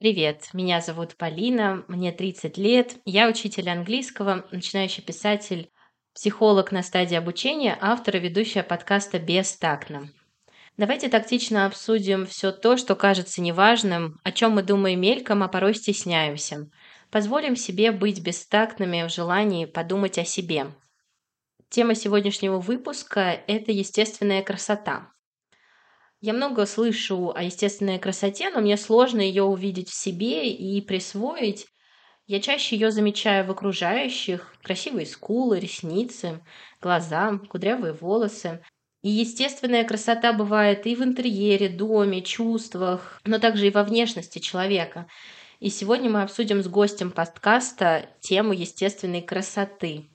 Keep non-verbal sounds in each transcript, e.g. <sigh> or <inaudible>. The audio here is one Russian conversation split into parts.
Привет, меня зовут Полина, мне 30 лет, я учитель английского, начинающий писатель, психолог на стадии обучения, автор и ведущая подкаста «Бестактно». Давайте тактично обсудим все то, что кажется неважным, о чем мы думаем мельком, а порой стесняемся. Позволим себе быть бестактными в желании подумать о себе. Тема сегодняшнего выпуска – это естественная красота. Я много слышу о естественной красоте, но мне сложно ее увидеть в себе и присвоить. Я чаще ее замечаю в окружающих. Красивые скулы, ресницы, глаза, кудрявые волосы. И естественная красота бывает и в интерьере, доме, чувствах, но также и во внешности человека. И сегодня мы обсудим с гостем подкаста тему естественной красоты.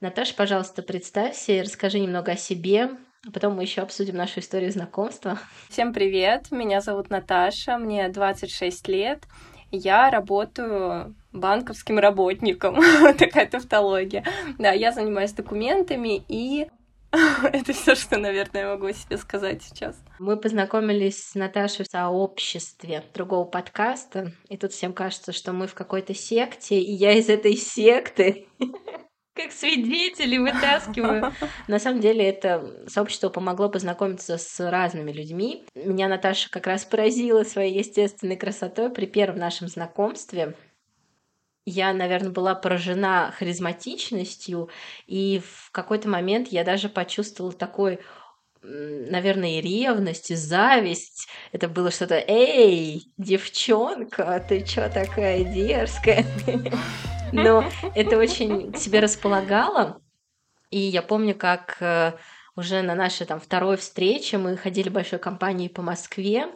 Наташа, пожалуйста, представься и расскажи немного о себе, а потом мы еще обсудим нашу историю знакомства. Всем привет, меня зовут Наташа, мне 26 лет. Я работаю банковским работником. <laughs> Такая тавтология. Да, я занимаюсь документами и <laughs> это все, что, наверное, я могу о себе сказать сейчас. Мы познакомились с Наташей в сообществе другого подкаста, и тут всем кажется, что мы в какой-то секте, и я из этой секты <laughs> как свидетели вытаскиваю. <laughs> На самом деле это сообщество помогло познакомиться с разными людьми. Меня Наташа как раз поразила своей естественной красотой при первом нашем знакомстве. Я, наверное, была поражена харизматичностью, и в какой-то момент я даже почувствовала такой наверное, и ревность, и зависть. Это было что-то «Эй, девчонка, ты чё такая дерзкая?» <laughs> Но это очень к себе располагало. И я помню, как э, уже на нашей там второй встрече мы ходили большой компанией по Москве.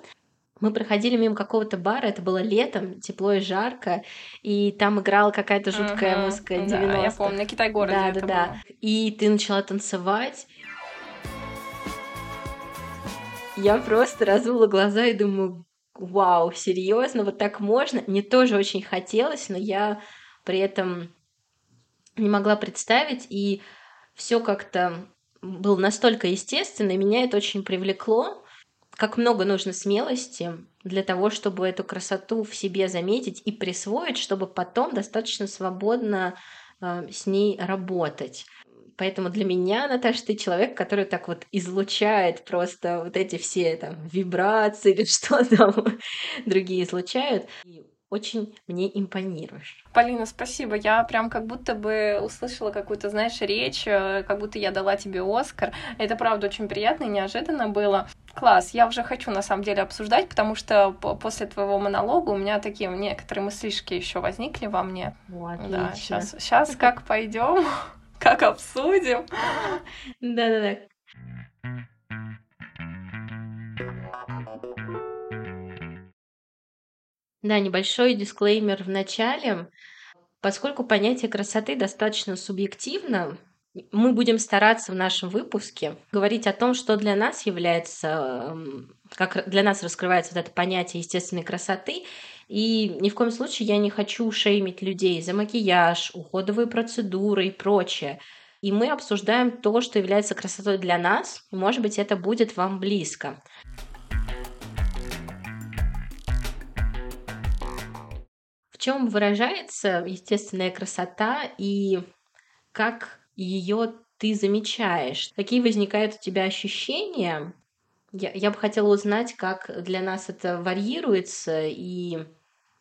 Мы проходили мимо какого-то бара, это было летом, тепло и жарко, и там играла какая-то жуткая uh-huh, музыка 90 Да, я помню, Китай-городе да, да, было. да. И ты начала танцевать. Я просто разула глаза и думаю, вау, серьезно, вот так можно? Мне тоже очень хотелось, но я при этом не могла представить, и все как-то было настолько естественно, и меня это очень привлекло, как много нужно смелости для того, чтобы эту красоту в себе заметить и присвоить, чтобы потом достаточно свободно э, с ней работать. Поэтому для меня, Наташа, ты человек, который так вот излучает просто вот эти все там вибрации или <laughs> что там другие излучают. И очень мне импонируешь. Полина, спасибо. Я прям как будто бы услышала какую-то, знаешь, речь, э, как будто я дала тебе Оскар. Это правда очень приятно и неожиданно было. Класс, я уже хочу на самом деле обсуждать, потому что после твоего монолога у меня такие некоторые мыслишки еще возникли во мне. О, да, сейчас, сейчас как пойдем, <laughs> как обсудим. Да-да-да. Да, небольшой дисклеймер в начале. Поскольку понятие красоты достаточно субъективно, мы будем стараться в нашем выпуске говорить о том, что для нас является, как для нас раскрывается вот это понятие естественной красоты. И ни в коем случае я не хочу шеймить людей за макияж, уходовые процедуры и прочее. И мы обсуждаем то, что является красотой для нас, и, может быть, это будет вам близко. Чем выражается естественная красота и как ее ты замечаешь? Какие возникают у тебя ощущения? Я, я бы хотела узнать, как для нас это варьируется и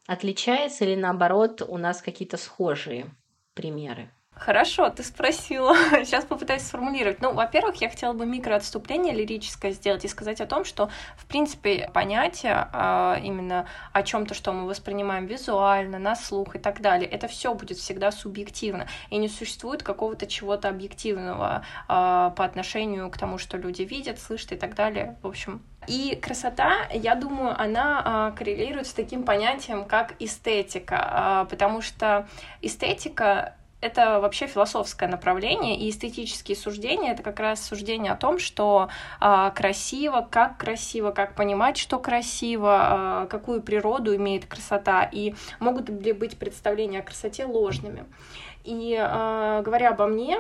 отличается или наоборот у нас какие-то схожие примеры. Хорошо, ты спросила. <laughs> Сейчас попытаюсь сформулировать. Ну, во-первых, я хотела бы микроотступление лирическое сделать и сказать о том, что, в принципе, понятие а, именно о чем-то, что мы воспринимаем визуально, на слух и так далее, это все будет всегда субъективно. И не существует какого-то чего-то объективного а, по отношению к тому, что люди видят, слышат и так далее. В общем, и красота, я думаю, она а, коррелирует с таким понятием, как эстетика, а, потому что эстетика это вообще философское направление, и эстетические суждения — это как раз суждение о том, что а, красиво, как красиво, как понимать, что красиво, а, какую природу имеет красота, и могут ли быть представления о красоте ложными. И а, говоря обо мне,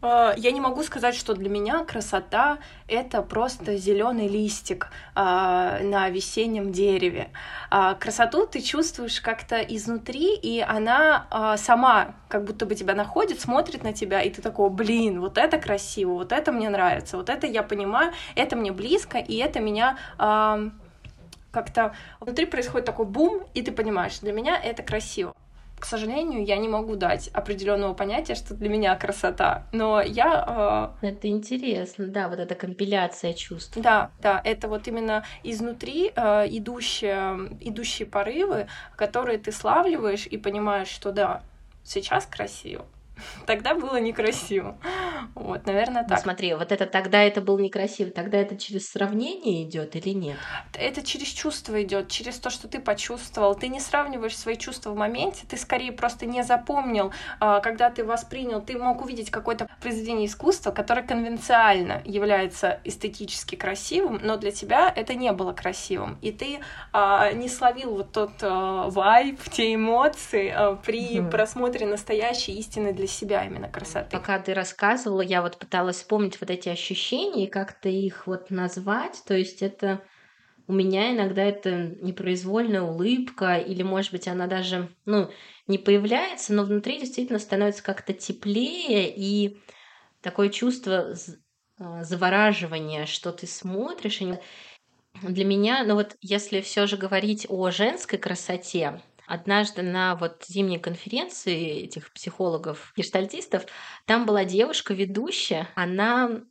я не могу сказать, что для меня красота это просто зеленый листик а, на весеннем дереве. А, красоту ты чувствуешь как-то изнутри, и она а, сама как будто бы тебя находит, смотрит на тебя, и ты такой, блин, вот это красиво, вот это мне нравится, вот это я понимаю, это мне близко, и это меня как-то внутри происходит такой бум, и ты понимаешь, для меня это красиво к сожалению, я не могу дать определенного понятия, что для меня красота. Но я... Э... Это интересно, да, вот эта компиляция чувств. Да, да, это вот именно изнутри э, идущие, идущие порывы, которые ты славливаешь и понимаешь, что да, сейчас красиво, <laughs> Тогда было некрасиво. Вот, наверное, так. Ну, смотри, вот это тогда это было некрасиво, тогда это через сравнение идет или нет? Это через чувство идет, через то, что ты почувствовал. Ты не сравниваешь свои чувства в моменте, ты скорее просто не запомнил, а, когда ты воспринял, ты мог увидеть какое-то произведение искусства, которое конвенциально является эстетически красивым, но для тебя это не было красивым. И ты а, не словил вот тот а, вайб, те эмоции при угу. просмотре настоящей истины для себя именно красоты. Пока ты рассказывала, я вот пыталась вспомнить вот эти ощущения и как-то их вот назвать. То есть это у меня иногда это непроизвольная улыбка, или, может быть, она даже, ну, не появляется, но внутри действительно становится как-то теплее, и такое чувство а, завораживания, что ты смотришь, и для меня, ну вот если все же говорить о женской красоте, Однажды на вот зимней конференции этих психологов, гештальтистов, там была девушка-ведущая, она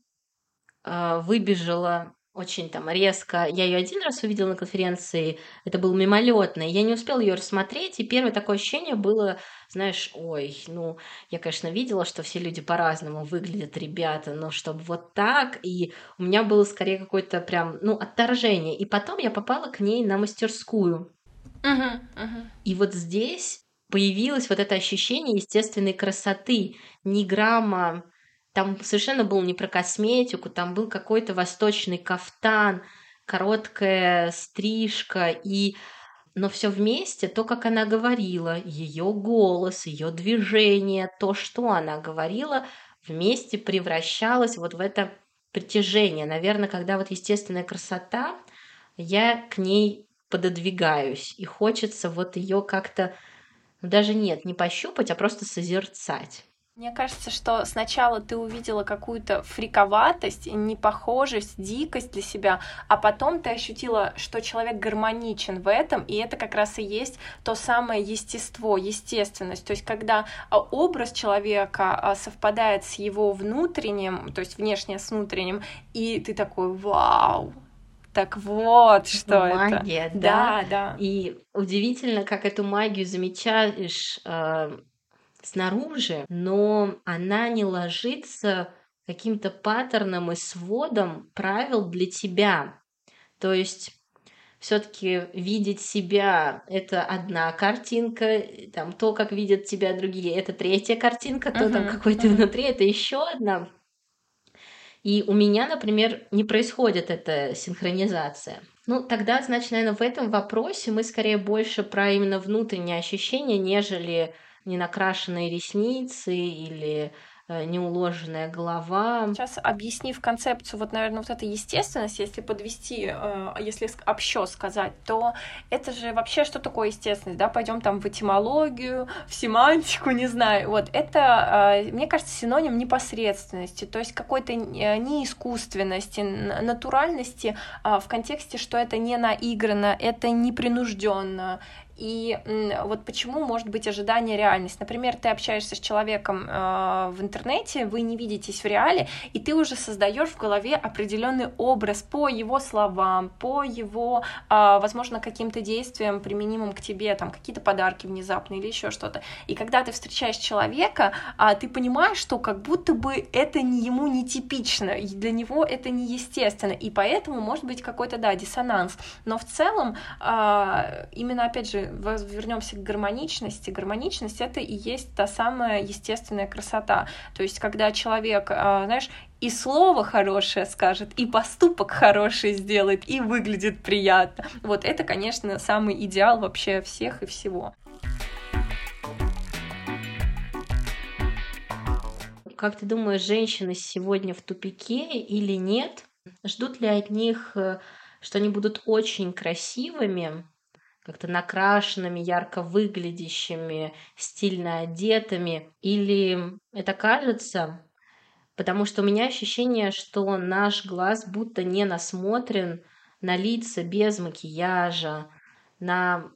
э, выбежала очень там резко. Я ее один раз увидела на конференции, это было мимолетно, я не успела ее рассмотреть, и первое такое ощущение было, знаешь, ой, ну, я, конечно, видела, что все люди по-разному выглядят, ребята, но чтобы вот так, и у меня было скорее какое-то прям, ну, отторжение. И потом я попала к ней на мастерскую. Uh-huh, uh-huh. И вот здесь появилось вот это ощущение естественной красоты, ни грамма там совершенно было не про косметику, там был какой-то восточный кафтан, короткая стрижка и но все вместе, то, как она говорила, ее голос, ее движение, то, что она говорила, вместе превращалось вот в это притяжение. Наверное, когда вот естественная красота, я к ней пододвигаюсь, и хочется вот ее как-то, ну, даже нет, не пощупать, а просто созерцать. Мне кажется, что сначала ты увидела какую-то фриковатость, непохожесть, дикость для себя, а потом ты ощутила, что человек гармоничен в этом, и это как раз и есть то самое естество, естественность. То есть, когда а, образ человека а, совпадает с его внутренним, то есть внешне с внутренним, и ты такой, вау, так вот, что Магия, это. да. да, да. И удивительно, как эту магию замечаешь э, снаружи, но она не ложится каким-то паттерном и сводом правил для тебя. То есть все-таки видеть себя это одна картинка, там то, как видят тебя другие, это третья картинка, то uh-huh, там какой то uh-huh. внутри, это еще одна. И у меня, например, не происходит эта синхронизация. Ну, тогда, значит, наверное, в этом вопросе мы скорее больше про именно внутренние ощущения, нежели ненакрашенные ресницы или неуложенная голова. Сейчас объяснив концепцию, вот, наверное, вот этой естественности, если подвести, э, если общо сказать, то это же вообще что такое естественность, да, пойдем там в этимологию, в семантику, не знаю, вот, это, э, мне кажется, синоним непосредственности, то есть какой-то неискусственности, натуральности в контексте, что это не наиграно, это непринужденно, и вот почему может быть ожидание реальность. Например, ты общаешься с человеком э, в интернете, вы не видитесь в реале, и ты уже создаешь в голове определенный образ по его словам, по его, э, возможно, каким-то действиям, применимым к тебе, там какие-то подарки внезапные или еще что-то. И когда ты встречаешь человека, э, ты понимаешь, что как будто бы это не ему нетипично, и для него это неестественно, и поэтому может быть какой-то, да, диссонанс. Но в целом, э, именно, опять же, вернемся к гармоничности. Гармоничность это и есть та самая естественная красота. То есть, когда человек, а, знаешь, и слово хорошее скажет, и поступок хороший сделает, и выглядит приятно. Вот это, конечно, самый идеал вообще всех и всего. как ты думаешь, женщины сегодня в тупике или нет? Ждут ли от них, э, что они будут очень красивыми, как-то накрашенными, ярко выглядящими, стильно одетыми? Или это кажется? Потому что у меня ощущение, что наш глаз будто не насмотрен на лица без макияжа, на,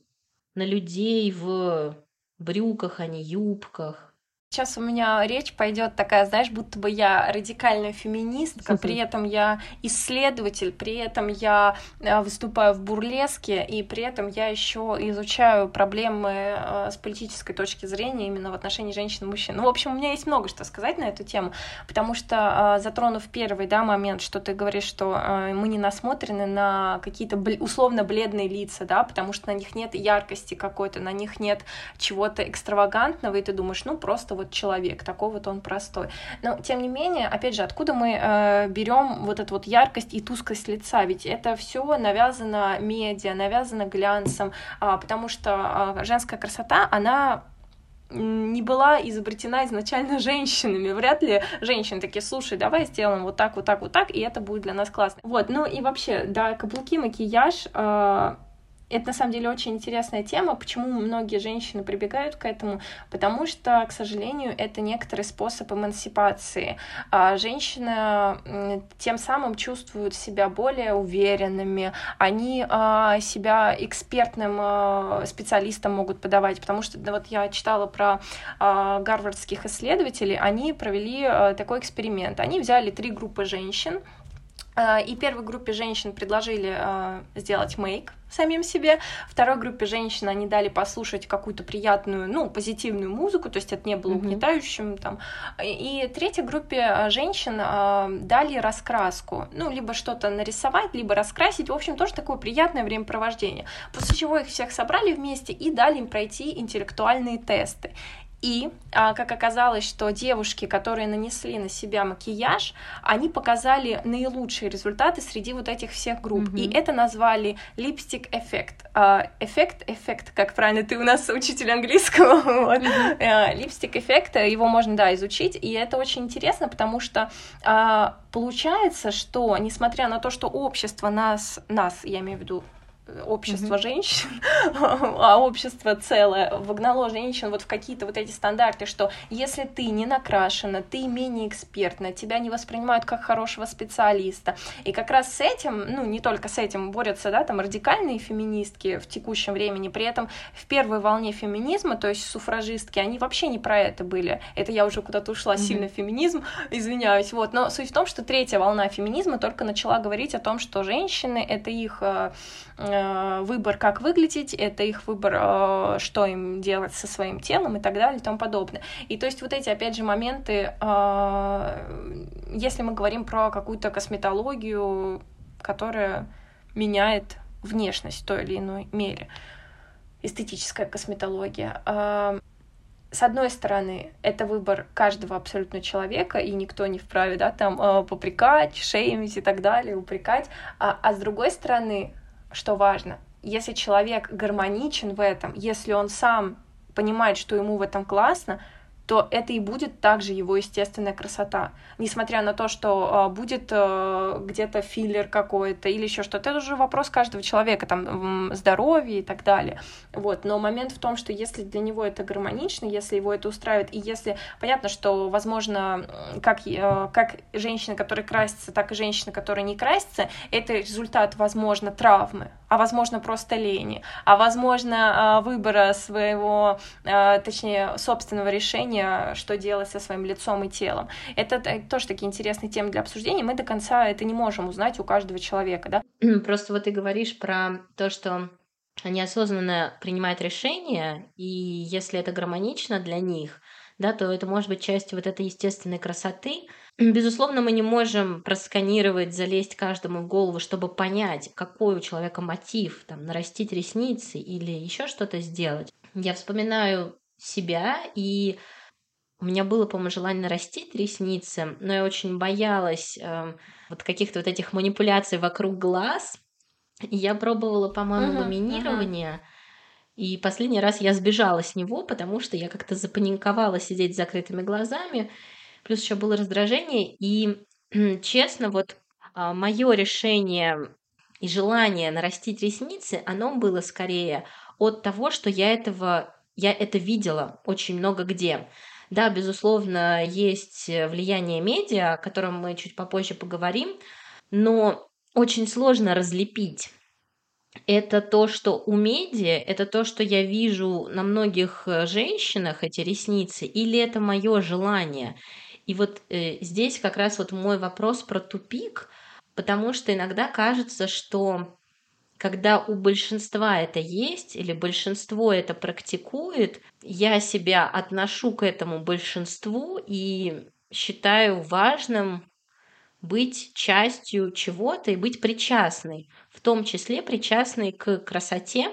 на людей в брюках, а не юбках. Сейчас у меня речь пойдет такая, знаешь, будто бы я радикальная феминистка, <laughs> при этом я исследователь, при этом я э, выступаю в бурлеске, и при этом я еще изучаю проблемы э, с политической точки зрения именно в отношении женщин и мужчин. Ну, в общем, у меня есть много что сказать на эту тему, потому что э, затронув первый да, момент, что ты говоришь, что мы не насмотрены на какие-то условно бледные лица, да, потому что на них нет яркости какой-то, на них нет чего-то экстравагантного, и ты думаешь, ну, просто вот человек, такой вот он простой. Но, тем не менее, опять же, откуда мы э, берем вот эту вот яркость и тускость лица? Ведь это все навязано медиа, навязано глянцем, э, потому что э, женская красота, она не была изобретена изначально <laughs> женщинами. Вряд ли женщины такие, слушай, давай сделаем вот так, вот так, вот так, и это будет для нас классно. Вот, ну и вообще, да, каблуки, макияж, э, это на самом деле очень интересная тема. Почему многие женщины прибегают к этому? Потому что, к сожалению, это некоторый способ эмансипации. А женщины тем самым чувствуют себя более уверенными, они а, себя экспертным а, специалистом могут подавать, потому что вот я читала про гарвардских исследователей, они провели такой эксперимент. Они взяли три группы женщин, и первой группе женщин предложили сделать мейк, самим себе. Второй группе женщин они дали послушать какую-то приятную, ну, позитивную музыку, то есть это не было угнетающим там. И третьей группе а, женщин э, дали раскраску, ну, либо что-то нарисовать, либо раскрасить, в общем, тоже такое приятное времяпровождение. После чего их всех собрали вместе и дали им пройти интеллектуальные тесты. И, а, как оказалось, что девушки, которые нанесли на себя макияж, они показали наилучшие результаты среди вот этих всех групп. Mm-hmm. И это назвали липстик эффект. А, эффект, эффект, как правильно, ты у нас учитель английского. <laughs> вот. mm Липстик эффект, его можно, да, изучить. И это очень интересно, потому что а, получается, что, несмотря на то, что общество нас, нас, я имею в виду общество mm-hmm. женщин, <laughs> а общество целое вогнало женщин вот в какие-то вот эти стандарты, что если ты не накрашена, ты менее экспертна, тебя не воспринимают как хорошего специалиста. И как раз с этим, ну, не только с этим борются, да, там, радикальные феминистки в текущем времени, при этом в первой волне феминизма, то есть суфражистки, они вообще не про это были. Это я уже куда-то ушла mm-hmm. сильно в феминизм, <laughs> извиняюсь, вот. Но суть в том, что третья волна феминизма только начала говорить о том, что женщины — это их Э, выбор, как выглядеть, это их выбор, э, что им делать со своим телом и так далее и тому подобное. И то есть вот эти, опять же, моменты, э, если мы говорим про какую-то косметологию, которая меняет внешность в той или иной мере, эстетическая косметология, с одной стороны, это выбор каждого абсолютно человека, и никто не вправе, да, там, попрекать, шеймить и так далее, упрекать, а, а с другой стороны, что важно, если человек гармоничен в этом, если он сам понимает, что ему в этом классно, то это и будет также его естественная красота. Несмотря на то, что э, будет э, где-то филлер какой-то или еще что-то, это уже вопрос каждого человека, там, здоровья и так далее. Вот. Но момент в том, что если для него это гармонично, если его это устраивает, и если понятно, что, возможно, как, э, как женщина, которая красится, так и женщина, которая не красится, это результат, возможно, травмы, а возможно, просто лени, а возможно, выбора своего, точнее, собственного решения решения, что делать со своим лицом и телом. Это тоже такие интересные темы для обсуждения. Мы до конца это не можем узнать у каждого человека, да? <clears throat> Просто вот ты говоришь про то, что они осознанно принимают решения, и если это гармонично для них, да, то это может быть частью вот этой естественной красоты. <clears throat> Безусловно, мы не можем просканировать, залезть каждому в голову, чтобы понять, какой у человека мотив, там, нарастить ресницы или еще что-то сделать. Я вспоминаю себя и у меня было, по-моему, желание нарастить ресницы, но я очень боялась э, вот каких-то вот этих манипуляций вокруг глаз. И я пробовала, по-моему, uh-huh, ламинирование. Uh-huh. И последний раз я сбежала с него, потому что я как-то запаниковала сидеть с закрытыми глазами. плюс еще было раздражение, и <clears throat> честно, вот а, мое решение и желание нарастить ресницы, оно было скорее от того, что я этого, я это видела очень много где. Да, безусловно, есть влияние медиа, о котором мы чуть попозже поговорим, но очень сложно разлепить. Это то, что у медиа, это то, что я вижу на многих э, женщинах, эти ресницы, или это мое желание. И вот э, здесь как раз вот мой вопрос про тупик, потому что иногда кажется, что когда у большинства это есть или большинство это практикует, я себя отношу к этому большинству и считаю важным быть частью чего-то и быть причастной, в том числе причастной к красоте,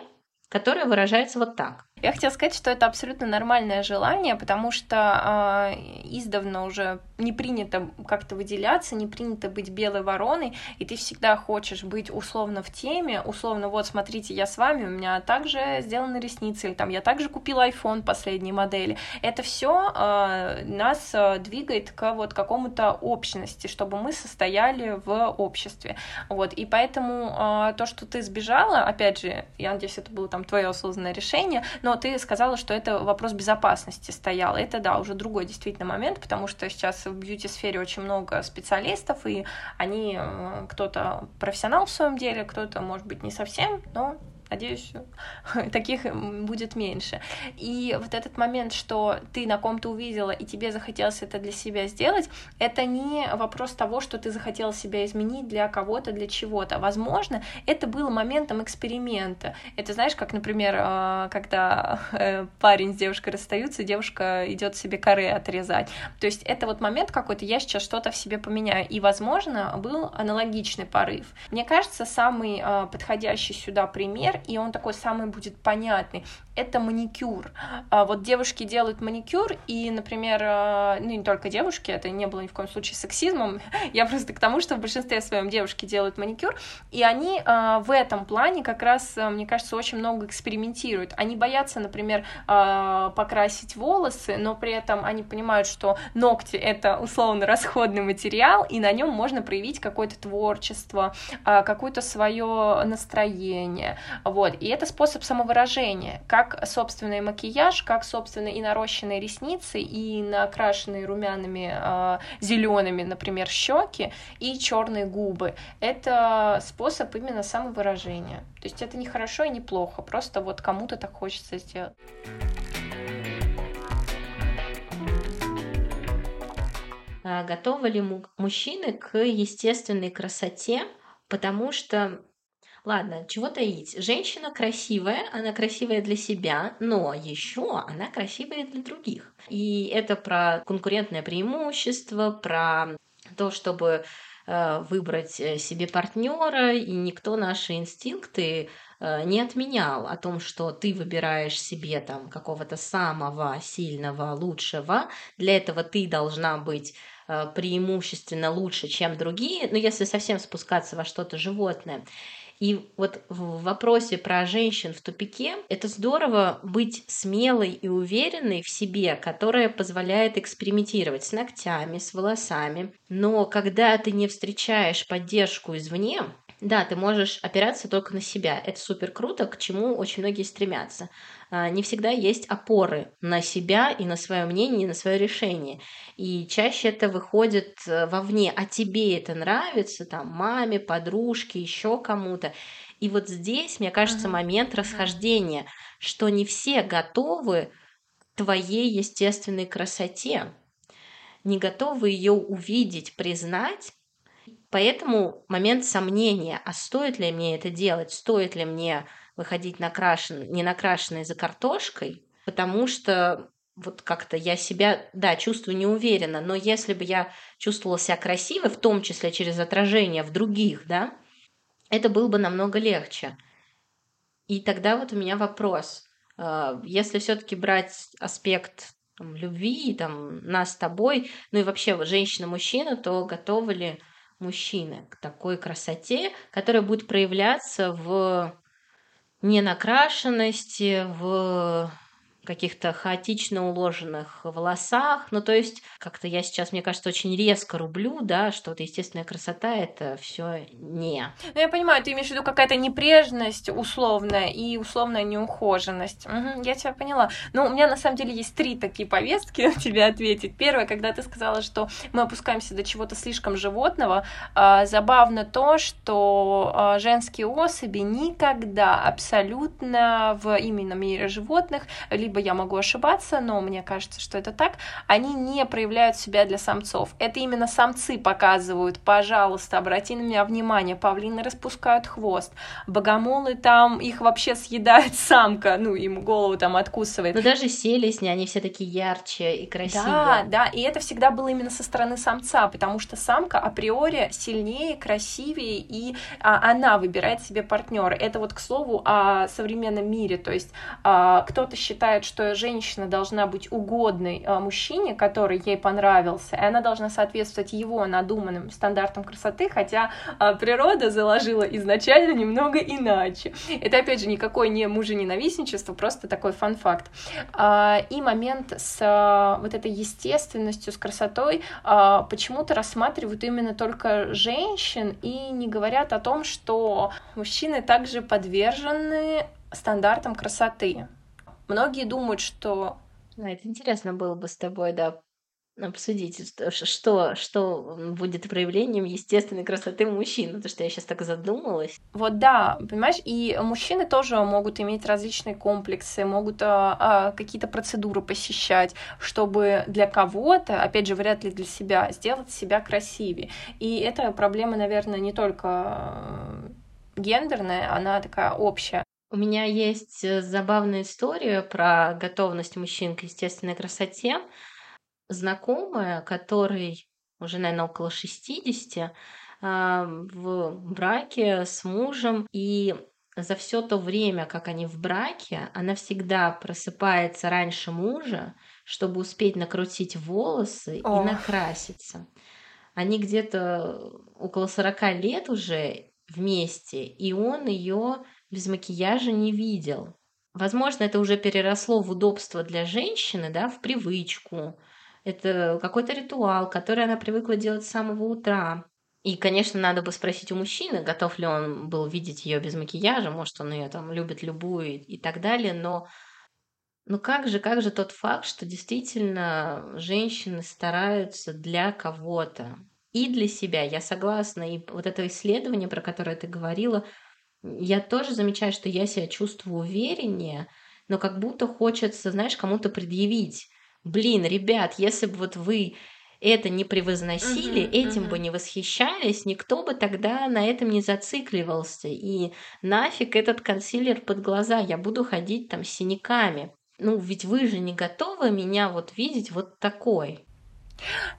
которая выражается вот так. Я хотела сказать, что это абсолютно нормальное желание, потому что э, издавна уже не принято как-то выделяться, не принято быть белой вороной, и ты всегда хочешь быть условно в теме, условно, вот смотрите, я с вами, у меня также сделаны ресницы, или там я также купила iPhone последней модели. Это все э, нас э, двигает к вот какому-то общности, чтобы мы состояли в обществе. Вот, и поэтому э, то, что ты сбежала, опять же, я надеюсь, это было там твое осознанное решение, но ты сказала, что это вопрос безопасности стоял. Это, да, уже другой действительно момент, потому что сейчас в бьюти-сфере очень много специалистов, и они, э, кто-то профессионал в своем деле, кто-то, может быть, не совсем, но Надеюсь, <laughs> таких будет меньше. И вот этот момент, что ты на ком-то увидела, и тебе захотелось это для себя сделать, это не вопрос того, что ты захотела себя изменить для кого-то, для чего-то. Возможно, это было моментом эксперимента. Это знаешь, как, например, э, когда <laughs> э, парень с девушкой расстаются, девушка идет себе коры отрезать. То есть это вот момент какой-то, я сейчас что-то в себе поменяю. И, возможно, был аналогичный порыв. Мне кажется, самый э, подходящий сюда пример и он такой самый будет понятный. Это маникюр. А вот девушки делают маникюр, и, например, а, ну не только девушки, это не было ни в коем случае сексизмом, <laughs> я просто к тому, что в большинстве своем девушки делают маникюр, и они а, в этом плане как раз, мне кажется, очень много экспериментируют. Они боятся, например, покрасить волосы, но при этом они понимают, что ногти — это условно расходный материал, и на нем можно проявить какое-то творчество, какое-то свое настроение. Вот. И это способ самовыражения, как собственный макияж, как собственно и нарощенные ресницы, и накрашенные румяными э, зелеными, например, щеки и черные губы. Это способ именно самовыражения. То есть это не хорошо и не плохо, просто вот кому-то так хочется сделать. А готовы ли мужчины к естественной красоте? Потому что Ладно, чего таить. Женщина красивая, она красивая для себя, но еще она красивая для других. И это про конкурентное преимущество, про то, чтобы э, выбрать э, себе партнера, и никто наши инстинкты э, не отменял о том, что ты выбираешь себе там какого-то самого сильного, лучшего. Для этого ты должна быть преимущественно лучше, чем другие, но если совсем спускаться во что-то животное. И вот в вопросе про женщин в тупике, это здорово быть смелой и уверенной в себе, которая позволяет экспериментировать с ногтями, с волосами. Но когда ты не встречаешь поддержку извне, да, ты можешь опираться только на себя. Это супер круто, к чему очень многие стремятся. А, не всегда есть опоры на себя и на свое мнение, и на свое решение. И чаще это выходит э, вовне. А тебе это нравится, там, маме, подружке, еще кому-то. И вот здесь, мне кажется, момент расхождения, что не все готовы к твоей естественной красоте, не готовы ее увидеть, признать, Поэтому момент сомнения, а стоит ли мне это делать, стоит ли мне выходить накрашен, не накрашенной за картошкой, потому что вот как-то я себя, да, чувствую неуверенно, но если бы я чувствовала себя красивой, в том числе через отражение в других, да, это было бы намного легче. И тогда вот у меня вопрос. А, если все-таки брать аспект там, любви, там, нас с тобой, ну и вообще женщина-мужчина, то готовы ли мужчины к такой красоте, которая будет проявляться в ненакрашенности, в каких-то хаотично уложенных волосах. Ну, то есть, как-то я сейчас, мне кажется, очень резко рублю, да, что вот естественная красота это все не. Ну, я понимаю, ты имеешь в виду какая-то непрежность условная и условная неухоженность. Угу, я тебя поняла. Ну, у меня на самом деле есть три такие повестки <laughs> тебе ответить. Первое, когда ты сказала, что мы опускаемся до чего-то слишком животного, а, забавно то, что а, женские особи никогда абсолютно в именно мире животных либо либо я могу ошибаться, но мне кажется, что это так, они не проявляют себя для самцов. Это именно самцы показывают, пожалуйста, обрати на меня внимание, павлины распускают хвост, богомолы там, их вообще съедает <laughs> самка, ну, им голову там откусывает. Но даже селесни, они все такие ярче и красивее. Да, да, и это всегда было именно со стороны самца, потому что самка априори сильнее, красивее, и а, она выбирает себе партнера. Это вот, к слову, о современном мире, то есть а, кто-то считает, что женщина должна быть угодной а, мужчине, который ей понравился, и она должна соответствовать его надуманным стандартам красоты, хотя а, природа заложила изначально немного иначе. Это, опять же, никакой не мужененавистничество, просто такой фан-факт. А, и момент с вот этой естественностью, с красотой почему-то рассматривают именно только женщин и не говорят о том, что мужчины также подвержены стандартам красоты. Многие думают, что... Да, это интересно было бы с тобой, да, обсудить, что, что будет проявлением естественной красоты мужчин, потому что я сейчас так задумалась. Вот да, понимаешь, и мужчины тоже могут иметь различные комплексы, могут а, а, какие-то процедуры посещать, чтобы для кого-то, опять же, вряд ли для себя, сделать себя красивее. И эта проблема, наверное, не только гендерная, она такая общая. У меня есть э, забавная история про готовность мужчин к естественной красоте. Знакомая, которой уже, наверное, около 60, а, в браке с мужем, и за все то время, как они в браке, она всегда просыпается раньше мужа, чтобы успеть накрутить волосы О. и накраситься. Они где-то около 40 лет уже вместе, и он ее без макияжа не видел. Возможно, это уже переросло в удобство для женщины, да, в привычку. Это какой-то ритуал, который она привыкла делать с самого утра. И, конечно, надо бы спросить у мужчины, готов ли он был видеть ее без макияжа, может, он ее там любит любую и, так далее, но но как же, как же тот факт, что действительно женщины стараются для кого-то и для себя. Я согласна. И вот это исследование, про которое ты говорила, я тоже замечаю, что я себя чувствую увереннее, но как будто хочется, знаешь, кому-то предъявить. Блин, ребят, если бы вот вы это не превозносили, uh-huh, этим uh-huh. бы не восхищались, никто бы тогда на этом не зацикливался. И нафиг этот консилер под глаза, я буду ходить там с синяками. Ну, ведь вы же не готовы меня вот видеть вот такой.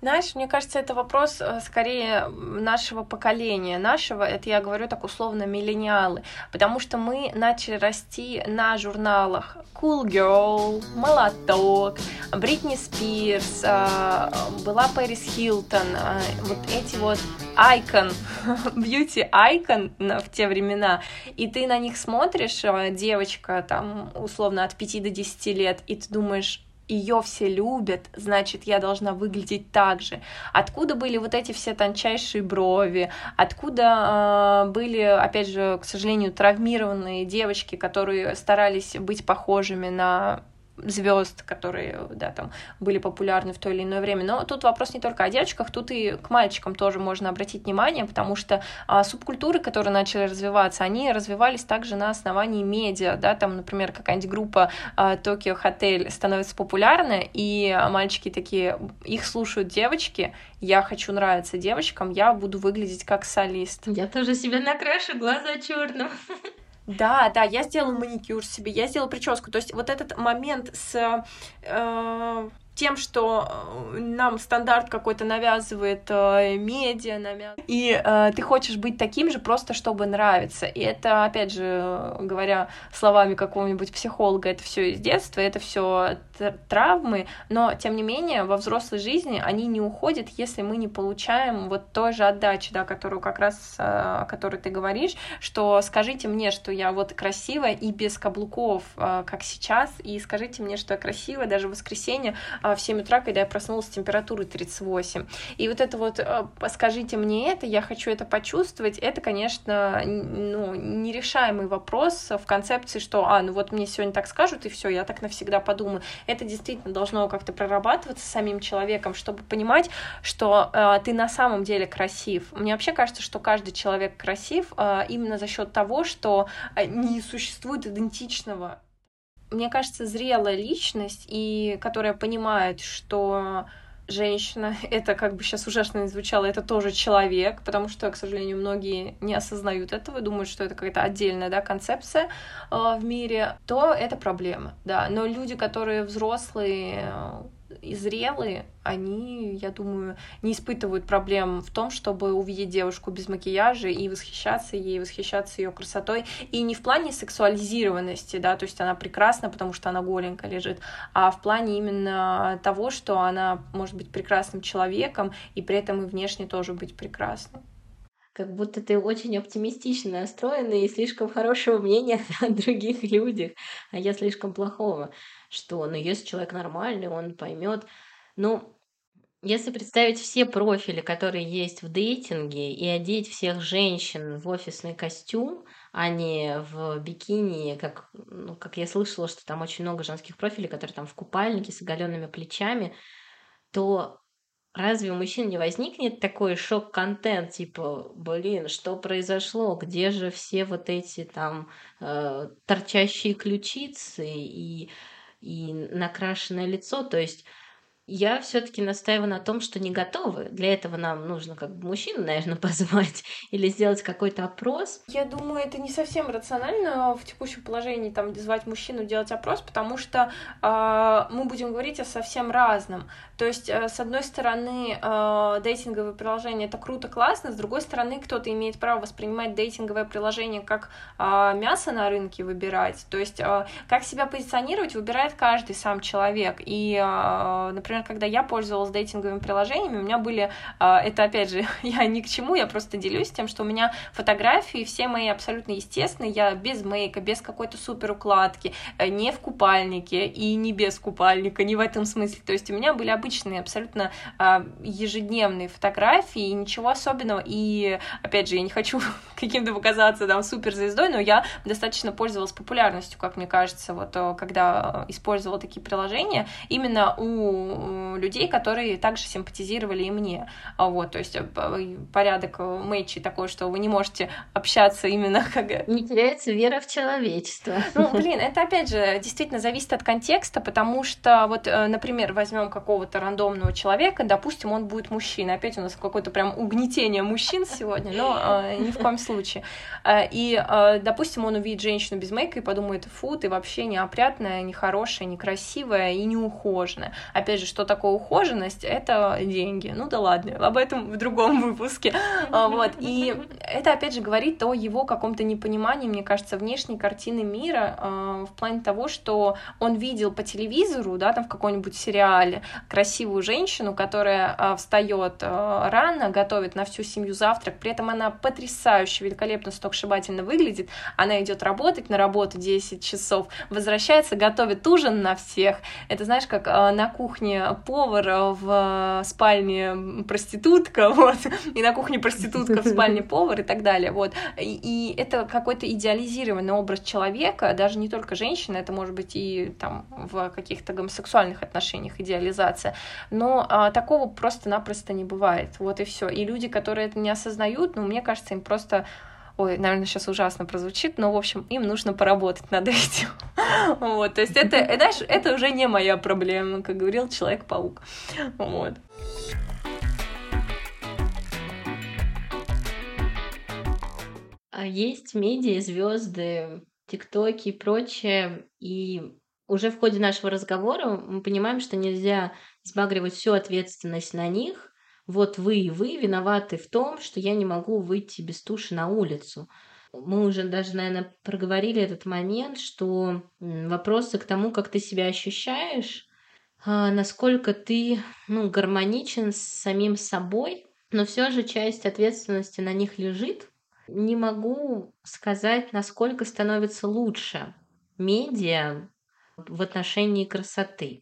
Знаешь, мне кажется, это вопрос э, скорее нашего поколения, нашего, это я говорю так условно, миллениалы, потому что мы начали расти на журналах Cool Girl, Молоток, Бритни Спирс, э, была Пэрис Хилтон, э, вот эти вот айкон, <laughs> бьюти айкон в те времена, и ты на них смотришь, девочка там условно от 5 до 10 лет, и ты думаешь, ее все любят, значит, я должна выглядеть так же. Откуда были вот эти все тончайшие брови? Откуда э, были, опять же, к сожалению, травмированные девочки, которые старались быть похожими на звезд, которые, да, там были популярны в то или иное время. Но тут вопрос не только о девочках, тут и к мальчикам тоже можно обратить внимание, потому что а, субкультуры, которые начали развиваться, они развивались также на основании медиа, да, там, например, какая-нибудь группа а, Токио Хотель становится популярной, и мальчики такие, их слушают девочки, я хочу нравиться девочкам, я буду выглядеть как солист. Я тоже себе накрашу глаза черным. <laughs> Да, да, я сделала маникюр себе, я сделала прическу. То есть вот этот момент с э, тем, что э, нам стандарт какой-то навязывает э, медиа, навязывает. И э, ты хочешь быть таким же просто, чтобы нравиться. И это, опять же, говоря словами какого-нибудь психолога, это все из детства, это все травмы, но тем не менее во взрослой жизни они не уходят, если мы не получаем вот той же отдачи, да, которую как раз, э, о которой ты говоришь, что скажите мне, что я вот красивая и без каблуков, э, как сейчас, и скажите мне, что я красивая даже в воскресенье в 7 утра, когда я проснулась с температурой 38. И вот это вот скажите мне это, я хочу это почувствовать, это, конечно, ну, нерешаемый вопрос в концепции, что, а, ну вот мне сегодня так скажут, и все, я так навсегда подумаю. Это действительно должно как-то прорабатываться самим человеком, чтобы понимать, что э, ты на самом деле красив. Мне вообще кажется, что каждый человек красив э, именно за счет того, что э, не существует идентичного. Мне кажется, зрелая личность, и которая понимает, что женщина, <laughs> это как бы сейчас ужасно звучало, это тоже человек, потому что, к сожалению, многие не осознают этого, думают, что это какая-то отдельная да, концепция э, в мире, то это проблема, да. Но люди, которые взрослые, и зрелые, они, я думаю, не испытывают проблем в том, чтобы увидеть девушку без макияжа и восхищаться ей, восхищаться ее красотой. И не в плане сексуализированности, да, то есть она прекрасна, потому что она голенькая лежит, а в плане именно того, что она может быть прекрасным человеком и при этом и внешне тоже быть прекрасной как будто ты очень оптимистично настроена и слишком хорошего мнения <laughs> о других людях, а я слишком плохого, что, ну, если человек нормальный, он поймет. Ну, если представить все профили, которые есть в дейтинге, и одеть всех женщин в офисный костюм, а не в бикини, как, ну, как я слышала, что там очень много женских профилей, которые там в купальнике с оголенными плечами, то Разве у мужчин не возникнет такой шок-контент, типа, блин, что произошло, где же все вот эти там э, торчащие ключицы и, и накрашенное лицо, то есть я все-таки настаиваю на том, что не готовы. Для этого нам нужно как бы мужчин, наверное, <laughs> позвать или сделать какой-то опрос. Я думаю, это не совсем рационально в текущем положении там звать мужчину делать опрос, потому что э, мы будем говорить о совсем разном. То есть, э, с одной стороны, э, дейтинговое приложение это круто, классно, с другой стороны, кто-то имеет право воспринимать дейтинговое приложение как э, мясо на рынке выбирать. То есть, э, как себя позиционировать, выбирает каждый сам человек. И, э, например, например, когда я пользовалась дейтинговыми приложениями, у меня были, а, это опять же, <laughs> я ни к чему, я просто делюсь тем, что у меня фотографии все мои абсолютно естественные, я без мейка, без какой-то супер укладки, э, не в купальнике и не без купальника, не в этом смысле. То есть у меня были обычные, абсолютно а, ежедневные фотографии, и ничего особенного. И, опять же, я не хочу <laughs> каким-то показаться там суперзвездой, но я достаточно пользовалась популярностью, как мне кажется, вот э, когда использовала такие приложения, именно у людей, которые также симпатизировали и мне. А вот, то есть э, порядок э, мэйчи такой, что вы не можете общаться именно <laughs> как... Не теряется вера в человечество. Ну, <laughs> блин, это опять же действительно зависит от контекста, потому что вот, э, например, возьмем какого-то рандомного человека, допустим, он будет мужчина. Опять у нас какое-то прям угнетение мужчин сегодня, но э, ни в коем случае. И, э, допустим, он увидит женщину без мейка и подумает, фу, ты вообще неопрятная, нехорошая, некрасивая и неухоженная. Опять же, что такое ухоженность, это деньги. Ну да ладно, об этом в другом выпуске. А, вот. И это, опять же, говорит о его каком-то непонимании, мне кажется, внешней картины мира а, в плане того, что он видел по телевизору, да, там в каком-нибудь сериале красивую женщину, которая а, встает рано, готовит на всю семью завтрак, при этом она потрясающе, великолепно, стокшибательно выглядит, она идет работать на работу 10 часов, возвращается, готовит ужин на всех. Это, знаешь, как на кухне повар в спальне проститутка, <laughs> вот, и на кухне проститутка в спальне <laughs> повар и так далее, вот. И, и это какой-то идеализированный образ человека, даже не только женщины, это может быть и там в каких-то гомосексуальных отношениях идеализация, но а, такого просто-напросто не бывает, вот и все. И люди, которые это не осознают, ну, мне кажется, им просто ой, наверное, сейчас ужасно прозвучит, но, в общем, им нужно поработать над этим. <laughs> Вот, то есть это, э, знаешь, это уже не моя проблема, как говорил Человек-паук. Вот. А есть медиа, звезды, тиктоки и прочее, и уже в ходе нашего разговора мы понимаем, что нельзя сбагривать всю ответственность на них, вот вы и вы виноваты в том, что я не могу выйти без туши на улицу. Мы уже даже, наверное, проговорили этот момент, что вопросы к тому, как ты себя ощущаешь, а, насколько ты ну, гармоничен с самим собой, но все же часть ответственности на них лежит. Не могу сказать, насколько становится лучше медиа в отношении красоты.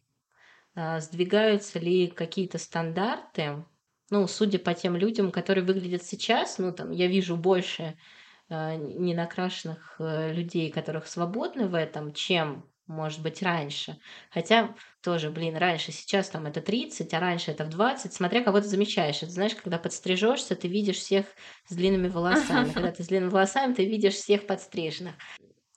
А, сдвигаются ли какие-то стандарты? Ну, судя по тем людям, которые выглядят сейчас, ну, там, я вижу больше э, ненакрашенных э, людей, которых свободны в этом, чем может быть, раньше. Хотя тоже, блин, раньше, сейчас там это 30, а раньше это в 20, смотря кого ты замечаешь. Это знаешь, когда подстрижешься, ты видишь всех с длинными волосами. Когда ты с длинными волосами, ты видишь всех подстриженных.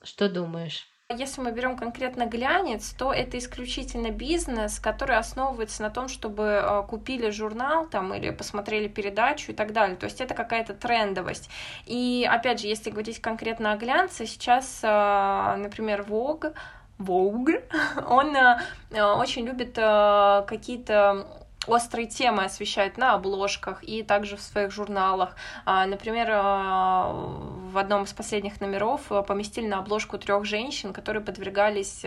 Что думаешь? Если мы берем конкретно глянец, то это исключительно бизнес, который основывается на том, чтобы э, купили журнал там или посмотрели передачу и так далее. То есть это какая-то трендовость. И опять же, если говорить конкретно о глянце, сейчас, э, например, Vogue Vogue, <laughs> он э, очень любит какие-то острые темы освещать на обложках и также в своих журналах. А, например, э, в одном из последних номеров поместили на обложку трех женщин, которые подвергались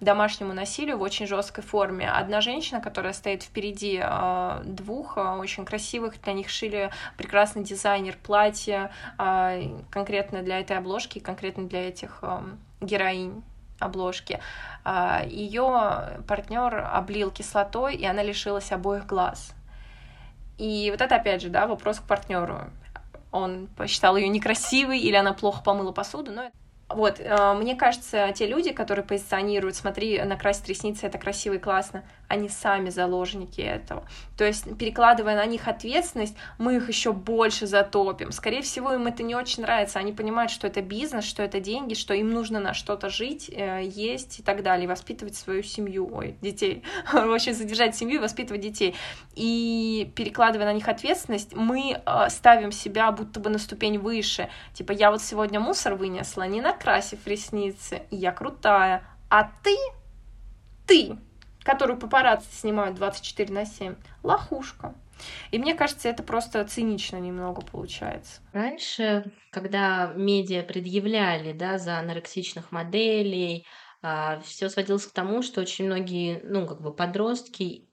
домашнему насилию в очень жесткой форме. Одна женщина, которая стоит впереди двух, очень красивых, для них шили прекрасный дизайнер платья конкретно для этой обложки, конкретно для этих героинь обложки, а, ее партнер облил кислотой, и она лишилась обоих глаз. И вот это, опять же, да, вопрос к партнеру. Он посчитал ее некрасивой, или она плохо помыла посуду, но вот, э, мне кажется, те люди, которые позиционируют, смотри, накрасить ресницы, это красиво и классно, они сами заложники этого. То есть, перекладывая на них ответственность, мы их еще больше затопим. Скорее всего, им это не очень нравится. Они понимают, что это бизнес, что это деньги, что им нужно на что-то жить, э, есть и так далее, воспитывать свою семью, ой, детей. <laughs> В общем, содержать семью и воспитывать детей. И перекладывая на них ответственность, мы э, ставим себя будто бы на ступень выше. Типа, я вот сегодня мусор вынесла, не накрасив ресницы, я крутая. А ты, ты которую папарацци снимают 24 на 7, лохушка. И мне кажется, это просто цинично немного получается. Раньше, когда медиа предъявляли да, за анорексичных моделей, а, все сводилось к тому, что очень многие, ну, как бы подростки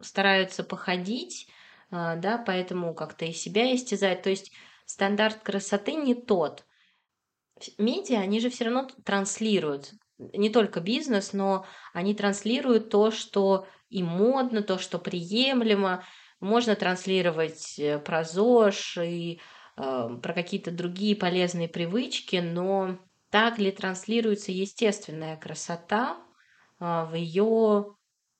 стараются походить, а, да, поэтому как-то и себя истязать. То есть стандарт красоты не тот. Медиа, они же все равно транслируют не только бизнес, но они транслируют то, что и модно, то, что приемлемо. Можно транслировать э, про ЗОЖ и э, про какие-то другие полезные привычки, но так ли транслируется естественная красота э, в ее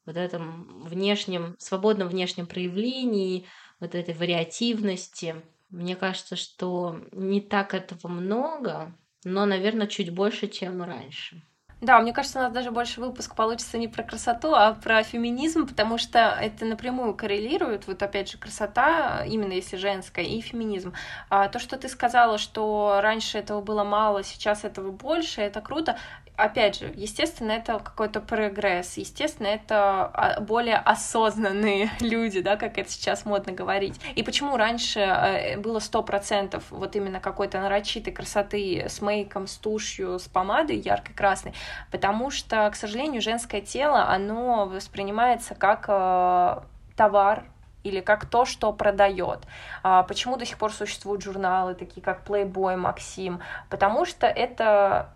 вот этом внешнем, свободном внешнем проявлении, вот этой вариативности. Мне кажется, что не так этого много, но, наверное, чуть больше, чем раньше. Да, мне кажется, у нас даже больше выпуск получится не про красоту, а про феминизм, потому что это напрямую коррелирует, вот опять же, красота, именно если женская, и феминизм. А то, что ты сказала, что раньше этого было мало, сейчас этого больше, это круто опять же, естественно, это какой-то прогресс, естественно, это а, более осознанные <laughs> люди, да, как это сейчас модно говорить. И почему раньше э, было сто процентов вот именно какой-то нарочитой красоты с мейком, с тушью, с помадой яркой красной? Потому что, к сожалению, женское тело, оно воспринимается как э, товар, или как то, что продает. А почему до сих пор существуют журналы, такие как Playboy, Максим? Потому что это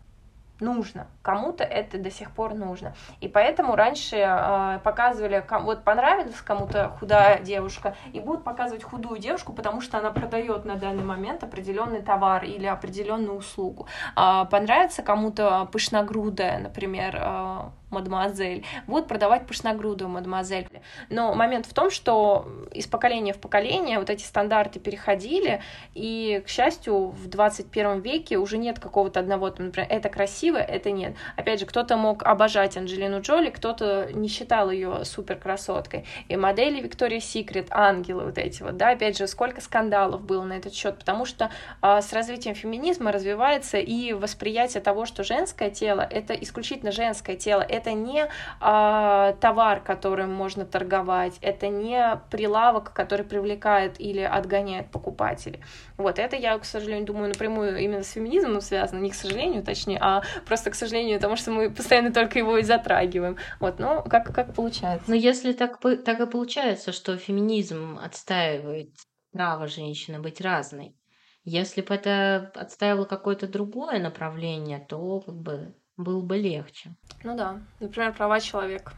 нужно. Кому-то это до сих пор нужно. И поэтому раньше э, показывали, вот понравилась кому-то худая девушка, и будут показывать худую девушку, потому что она продает на данный момент определенный товар или определенную услугу. Э, понравится кому-то пышногрудая, например, э, мадемуазель, будут продавать пышногрудую мадемуазель. Но момент в том, что из поколения в поколение вот эти стандарты переходили, и, к счастью, в 21 веке уже нет какого-то одного, там, например, это красиво, это нет. Опять же, кто-то мог обожать Анджелину Джоли, кто-то не считал ее супер красоткой. И модели Виктория Секрет, ангелы вот эти вот, да, опять же, сколько скандалов было на этот счет, потому что а, с развитием феминизма развивается и восприятие того, что женское тело — это исключительно женское тело, это это не э, товар, которым можно торговать, это не прилавок, который привлекает или отгоняет покупателей. Вот это я, к сожалению, думаю, напрямую именно с феминизмом связано, не к сожалению, точнее, а просто к сожалению, потому что мы постоянно только его и затрагиваем. Вот, но как, как получается. Но если так, так и получается, что феминизм отстаивает право женщины быть разной, если бы это отстаивало какое-то другое направление, то как бы было бы легче. Ну да, например, права человека.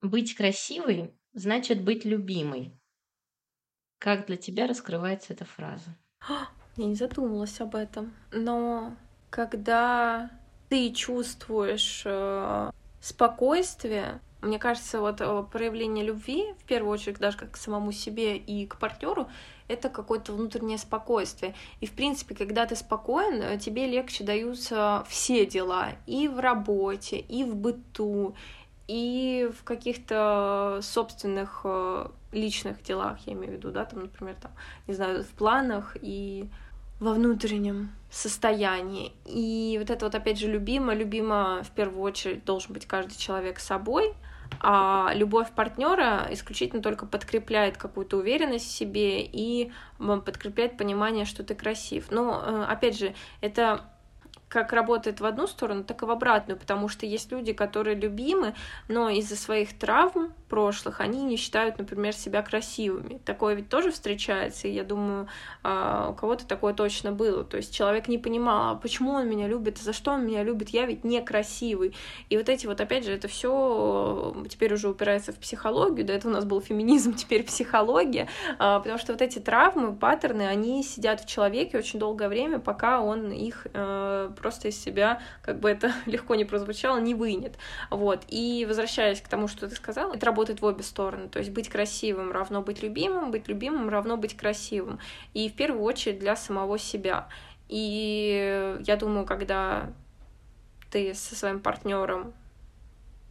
Быть красивой значит быть любимой. Как для тебя раскрывается эта фраза? <gasps> Я не задумывалась об этом. Но когда ты чувствуешь э, спокойствие, мне кажется, вот э, проявление любви, в первую очередь, даже как к самому себе и к партнеру, это какое-то внутреннее спокойствие. И, в принципе, когда ты спокоен, э, тебе легче даются все дела и в работе, и в быту, и в каких-то собственных э, личных делах, я имею в виду, да, там, например, там, не знаю, в планах и во внутреннем состоянии. И вот это вот, опять же, любимо. Любимо, в первую очередь, должен быть каждый человек собой — а любовь партнера исключительно только подкрепляет какую-то уверенность в себе и подкрепляет понимание, что ты красив. Но, э, опять же, это как работает в одну сторону, так и в обратную, потому что есть люди, которые любимы, но из-за своих травм прошлых они не считают, например, себя красивыми. Такое ведь тоже встречается, и я думаю, а, у кого-то такое точно было. То есть человек не понимал, а почему он меня любит, за что он меня любит, я ведь некрасивый. И вот эти вот, опять же, это все теперь уже упирается в психологию, до этого у нас был феминизм, <laughs> теперь психология, а, потому что вот эти травмы, паттерны, они сидят в человеке очень долгое время, пока он их э, просто из себя, как бы это <laughs> легко не прозвучало, не вынет. Вот. И возвращаясь к тому, что ты сказала, это работает в обе стороны. То есть быть красивым равно быть любимым, быть любимым равно быть красивым. И в первую очередь для самого себя. И я думаю, когда ты со своим партнером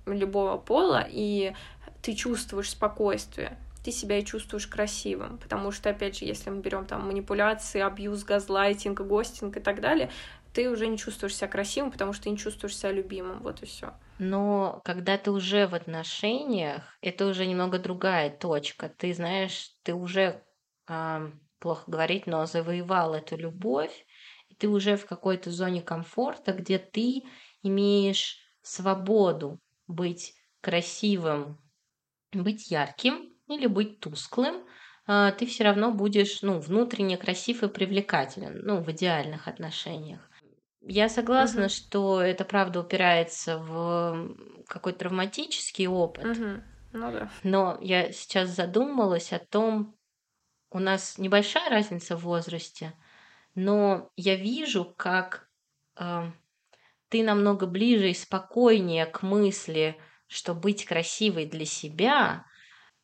любого пола, и ты чувствуешь спокойствие, ты себя и чувствуешь красивым. Потому что, опять же, если мы берем там манипуляции, абьюз, газлайтинг, гостинг и так далее, ты уже не чувствуешь себя красивым, потому что ты не чувствуешь себя любимым. Вот и все. Но когда ты уже в отношениях, это уже немного другая точка. Ты знаешь, ты уже э, плохо говорить, но завоевал эту любовь, и ты уже в какой-то зоне комфорта, где ты имеешь свободу быть красивым, быть ярким или быть тусклым, а, ты все равно будешь ну, внутренне красив и привлекателен, ну, в идеальных отношениях. Я согласна, Мгм. что это правда упирается в какой-то травматический опыт, Мгм. Ну да. но я сейчас задумалась о том, у нас небольшая разница в возрасте, но я вижу, как э, ты намного ближе и спокойнее к мысли, что быть красивой для себя,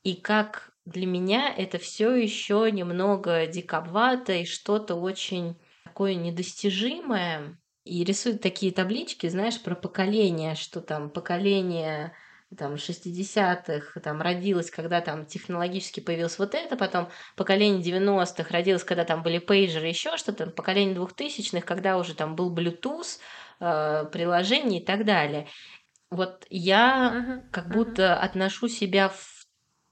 и как для меня это все еще немного диковато и что-то очень такое недостижимое и рисуют такие таблички, знаешь, про поколение, что там поколение там 60-х там родилось, когда там технологически появилось вот это, потом поколение 90-х родилось, когда там были пейджеры, еще что-то, поколение 2000-х, когда уже там был Bluetooth, э, приложение и так далее. Вот я Мгм. как Мгм. будто отношу себя в,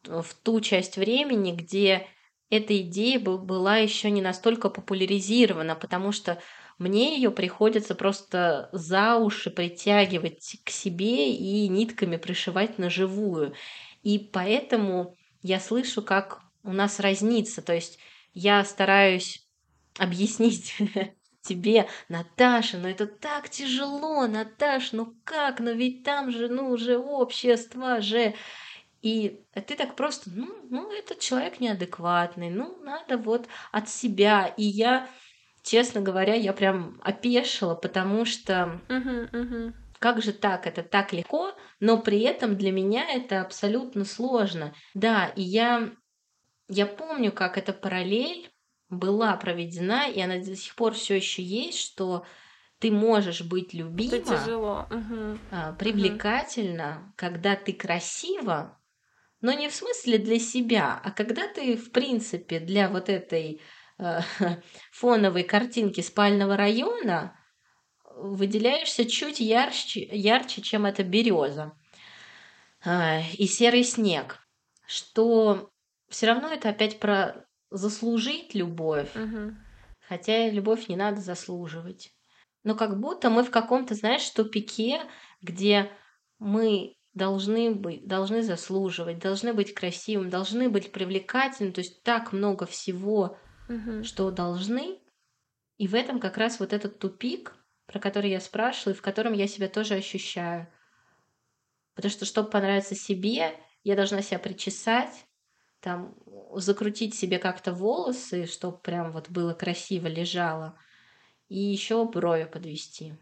в ту часть времени, где эта идея был- была еще не настолько популяризирована, потому что мне ее приходится просто за уши притягивать к себе и нитками пришивать на живую. И поэтому я слышу, как у нас разнится. То есть я стараюсь объяснить <laughs> тебе, Наташа, ну это так тяжело, Наташ, ну как, ну ведь там же, ну уже общество же. И ты так просто, ну, ну, этот человек неадекватный, ну, надо вот от себя. И я честно говоря, я прям опешила, потому что Мгм, мгм. как же так? Это так легко, но при этом для меня это абсолютно сложно. Да, и я, я помню, как эта параллель была проведена, и она до сих пор все еще есть, что ты можешь быть Это любима, тяжело. Мгм. а, привлекательна, когда ты красива, но не в смысле для себя, а когда ты, в принципе, для вот этой э, <laughs> фоновой картинки спального района выделяешься чуть ярче, ярче чем эта береза э, и серый снег, что все равно это опять про заслужить любовь, Угу. хотя любовь не надо заслуживать. Но как будто мы в каком-то, знаешь, тупике, где мы должны быть, должны заслуживать, должны быть красивым, должны быть привлекательным, то есть так много всего, Угу. что должны. И в этом как раз вот этот тупик, про который я спрашивала, и в котором я себя тоже ощущаю. Потому что, чтобы понравиться себе, я должна себя причесать, там, закрутить себе как-то волосы, чтобы прям вот было красиво, лежало, и еще брови подвести.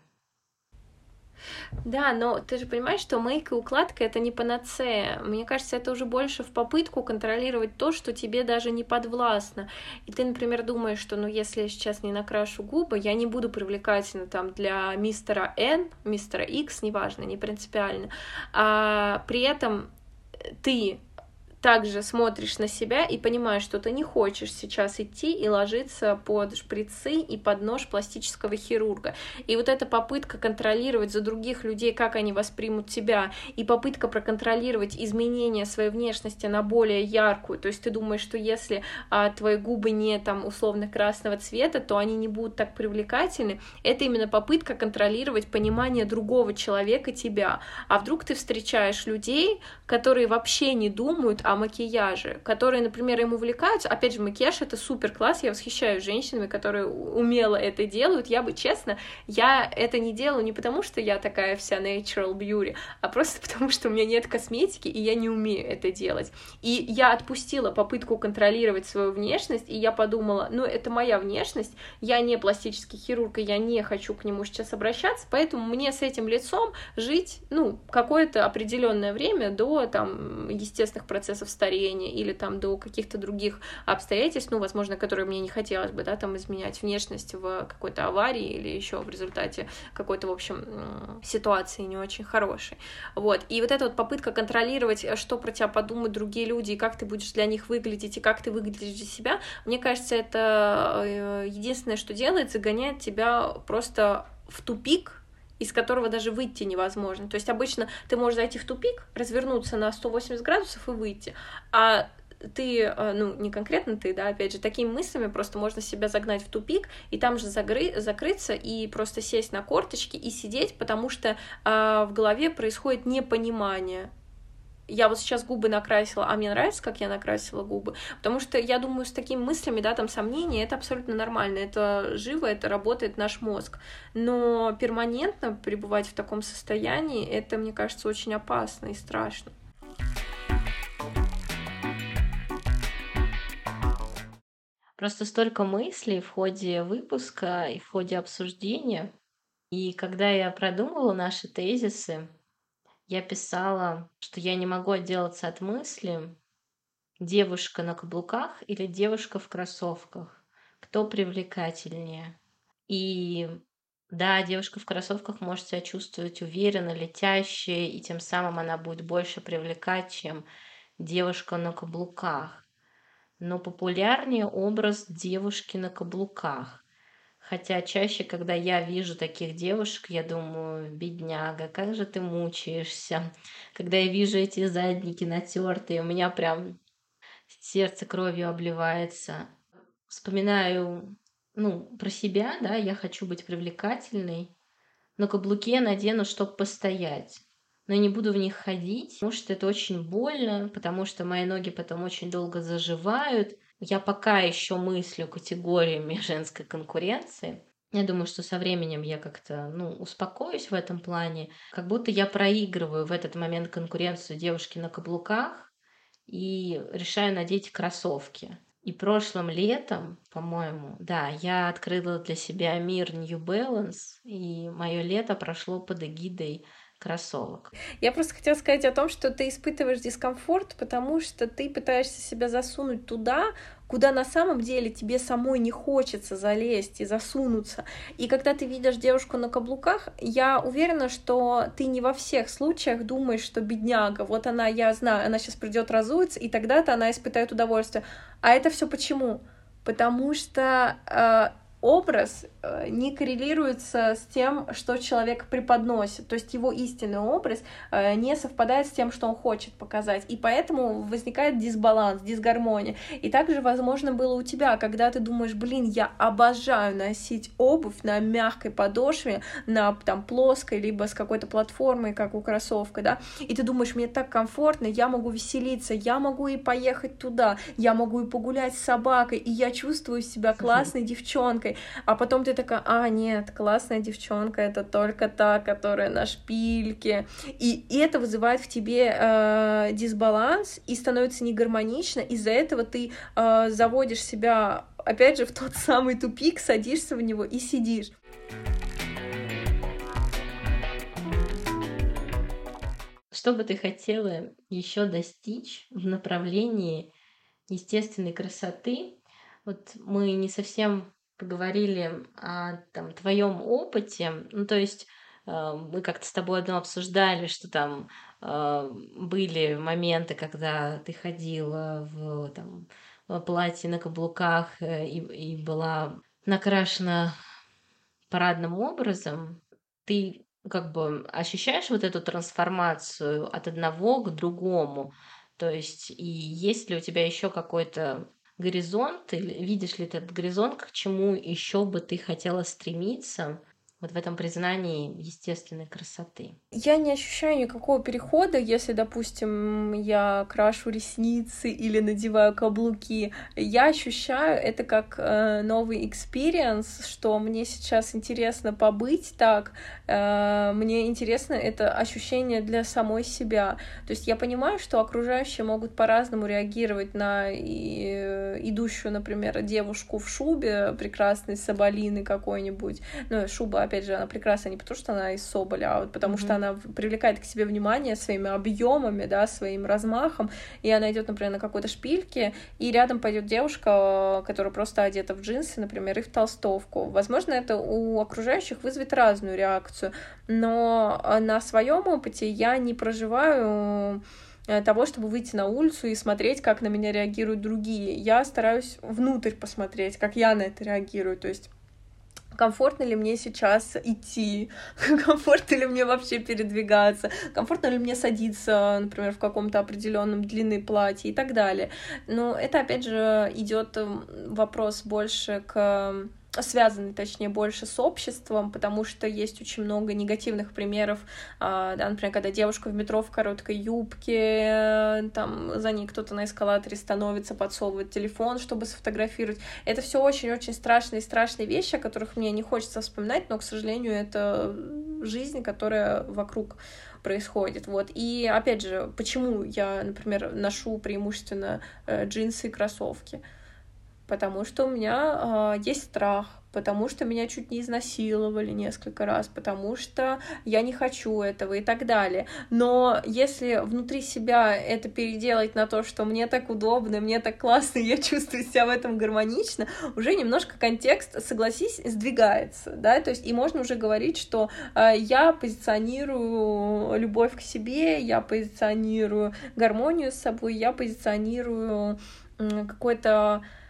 Да, но ты же понимаешь, что мейк и укладка это не панацея. Мне кажется, это уже больше в попытку контролировать то, что тебе даже не подвластно. И ты, например, думаешь, что ну если я сейчас не накрашу губы, я не буду привлекательна там для мистера N, мистера X, неважно, не принципиально. А при этом ты также смотришь на себя и понимаешь, что ты не хочешь сейчас идти и ложиться под шприцы и под нож пластического хирурга. И вот эта попытка контролировать за других людей, как они воспримут тебя, и попытка проконтролировать изменения своей внешности на более яркую. То есть ты думаешь, что если а, твои губы не там условно красного цвета, то они не будут так привлекательны. Это именно попытка контролировать понимание другого человека тебя. А вдруг ты встречаешь людей, которые вообще не думают о макияже, которые, например, им увлекаются. Опять же, макияж это супер класс, я восхищаюсь женщинами, которые умело это делают. Я бы, честно, я это не делаю не потому, что я такая вся natural beauty, а просто <laughs> потому, что у меня нет косметики, и я не умею это делать. И я отпустила попытку контролировать свою внешность, и я подумала, ну, это моя внешность, я не пластический хирург, и я не хочу к нему сейчас обращаться, поэтому мне с этим лицом жить, ну, какое-то определенное время до, там, естественных процессов старения или там до каких-то других обстоятельств, ну, возможно, которые мне не хотелось бы, да, там изменять внешность в какой-то аварии или еще в результате какой-то, в общем, ситуации не очень хорошей. Вот. И вот эта вот попытка контролировать, что про тебя подумают другие люди, и как ты будешь для них выглядеть, и как ты выглядишь для себя, мне кажется, это единственное, что делает, загоняет тебя просто в тупик, из которого даже выйти невозможно. То есть обычно ты можешь зайти в тупик, развернуться на 180 градусов и выйти. А ты, ну, не конкретно ты, да, опять же, такими мыслями просто можно себя загнать в тупик и там же загры... закрыться и просто сесть на корточки и сидеть, потому что э, в голове происходит непонимание я вот сейчас губы накрасила, а мне нравится, как я накрасила губы, потому что я думаю, с такими мыслями, да, там сомнения, это абсолютно нормально, это живо, это работает наш мозг, но перманентно пребывать в таком состоянии, это, мне кажется, очень опасно и страшно. Просто столько мыслей в ходе выпуска и в ходе обсуждения. И когда я продумывала наши тезисы, я писала, что я не могу отделаться от мысли девушка на каблуках или девушка в кроссовках. Кто привлекательнее? И да, девушка в кроссовках может себя чувствовать уверенно, летящей, и тем самым она будет больше привлекать, чем девушка на каблуках. Но популярнее образ девушки на каблуках. Хотя чаще, когда я вижу таких девушек, я думаю, бедняга, как же ты мучаешься. Когда я вижу эти задники натертые, у меня прям сердце кровью обливается. Вспоминаю, ну, про себя, да, я хочу быть привлекательной, но каблуки я надену, чтобы постоять. Но я не буду в них ходить, потому что это очень больно, потому что мои ноги потом очень долго заживают, я пока еще мыслю категориями <laughs> женской конкуренции. Я думаю, что со временем я как-то ну, успокоюсь в этом плане. Как будто я проигрываю в этот момент конкуренцию девушки на каблуках и решаю надеть кроссовки. И прошлым летом, по-моему, да, я открыла для себя мир New Balance, и мое лето прошло под эгидой кроссовок. Я просто хотела сказать о том, что ты испытываешь дискомфорт, потому что ты пытаешься себя засунуть туда, куда на самом деле тебе самой не хочется залезть и засунуться. И когда ты видишь девушку на каблуках, я уверена, что ты не во всех случаях думаешь, что бедняга, вот она, я знаю, она сейчас придет разуется, и тогда-то она испытает удовольствие. А это все почему? потому что э, образ э, не коррелируется с тем, что человек преподносит. То есть его истинный образ э, не совпадает с тем, что он хочет показать. И поэтому возникает дисбаланс, дисгармония. И также, возможно, было у тебя, когда ты думаешь, блин, я обожаю носить обувь на мягкой подошве, на там плоской, либо с какой-то платформой, как у кроссовка, да, и ты думаешь, мне так комфортно, я могу веселиться, я могу и поехать туда, я могу и погулять с собакой, и я чувствую себя <laughs> классной девчонкой, а потом ты такая, а, нет, классная девчонка, это только та, которая на шпильке, и, и это вызывает в тебе э, дисбаланс и становится негармонично, из-за этого ты э, заводишь себя, опять же, в тот самый тупик, садишься в него и сидишь. Что бы ты хотела еще достичь в направлении естественной красоты? Вот мы не совсем поговорили о там, твоем опыте. Ну, то есть э, мы как-то с тобой одно обсуждали, что там э, были моменты, когда ты ходила в там, платье на каблуках э, и, и была накрашена парадным образом. Ты как бы ощущаешь вот эту трансформацию от одного к другому. То есть, и есть ли у тебя еще какой-то горизонт, или видишь ли ты этот горизонт, к чему еще бы ты хотела стремиться, вот в этом признании естественной красоты? Я не ощущаю никакого перехода, если, допустим, я крашу ресницы или надеваю каблуки. Я ощущаю это как э, новый experience, что мне сейчас интересно побыть так, э, мне интересно это ощущение для самой себя. То есть я понимаю, что окружающие могут по-разному реагировать на и, э, идущую, например, девушку в шубе прекрасной соболины какой-нибудь, ну, шуба, опять же, она прекрасна не потому, что она из Соболя, а вот потому mm-hmm. что она привлекает к себе внимание своими объемами, да, своим размахом, и она идет, например, на какой-то шпильке, и рядом пойдет девушка, которая просто одета в джинсы, например, и в толстовку. Возможно, это у окружающих вызовет разную реакцию, но на своем опыте я не проживаю э, того, чтобы выйти на улицу и смотреть, как на меня реагируют другие. Я стараюсь внутрь посмотреть, как я на это реагирую. То есть комфортно ли мне сейчас идти, <laughs> комфортно ли мне вообще передвигаться, комфортно ли мне садиться, например, в каком-то определенном длины платье и так далее. Но это, опять же, идет вопрос больше к связаны, точнее, больше с обществом, потому что есть очень много негативных примеров, а, да, например, когда девушка в метро в короткой юбке, там за ней кто-то на эскалаторе становится, подсовывает телефон, чтобы сфотографировать. Это все очень-очень страшные страшные вещи, о которых мне не хочется вспоминать, но, к сожалению, это жизнь, которая вокруг происходит. Вот. И опять же, почему я, например, ношу преимущественно э, джинсы и кроссовки? Потому что у меня э, есть страх, потому что меня чуть не изнасиловали несколько раз, потому что я не хочу этого и так далее. Но если внутри себя это переделать на то, что мне так удобно, мне так классно, я чувствую себя в этом гармонично, уже немножко контекст, согласись, сдвигается, да, то есть и можно уже говорить, что э, я позиционирую любовь к себе, я позиционирую гармонию с собой, я позиционирую э, какой-то э,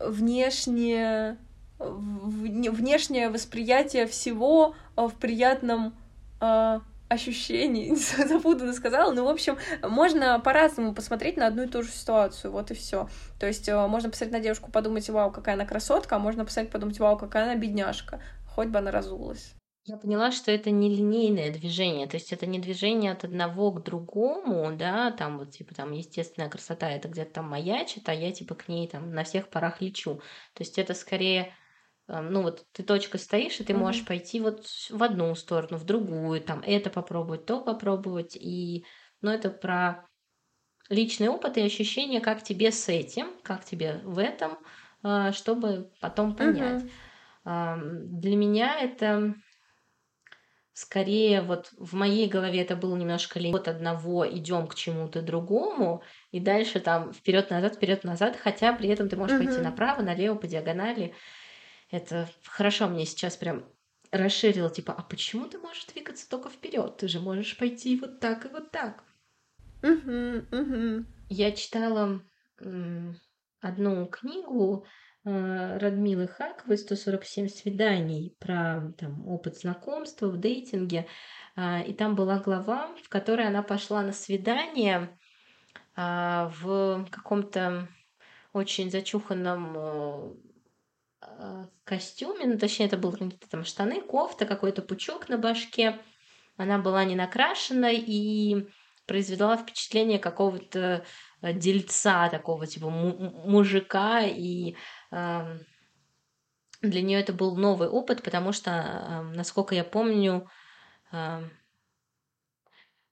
внешнее, внешнее восприятие всего а, в приятном э, ощущении. <laughs> Запутанно сказала. Ну, в общем, можно по-разному посмотреть на одну и ту же ситуацию. Вот и все. То есть можно посмотреть на девушку, подумать, вау, какая она красотка, а можно посмотреть, подумать, вау, какая она бедняжка. Хоть бы она разулась. Я поняла, что это не линейное движение, то есть это не движение от одного к другому, да, там вот типа там естественная красота, это где-то там маячит, а я типа к ней там на всех парах лечу. То есть это скорее, эм, ну вот ты точка стоишь, и ты можешь пойти вот в одну сторону, в другую, там это попробовать, то попробовать, и, ну это про личный опыт и ощущение, как тебе с этим, как тебе в этом, э, чтобы потом понять. Угу. Для меня это скорее вот в моей голове это было немножко от одного идем к чему-то другому, и дальше там вперед назад вперед назад хотя при этом ты можешь угу. пойти направо, налево, по диагонали. Это хорошо мне сейчас прям расширило, типа, а почему ты можешь двигаться только вперед? Ты же можешь пойти вот так и вот так. Угу, угу. Я читала одну книгу Радмилы Хаковой «147 свиданий» про там, опыт знакомства в дейтинге. А, и там была глава, в которой она пошла на свидание а, в каком-то очень зачуханном э, а, костюме, ну, точнее, это были какие-то там штаны, кофта, какой-то пучок на башке. Она была не накрашена и произвела впечатление какого-то э, дельца, такого типа мужика, и э, для нее это был новый опыт, потому что, насколько я помню,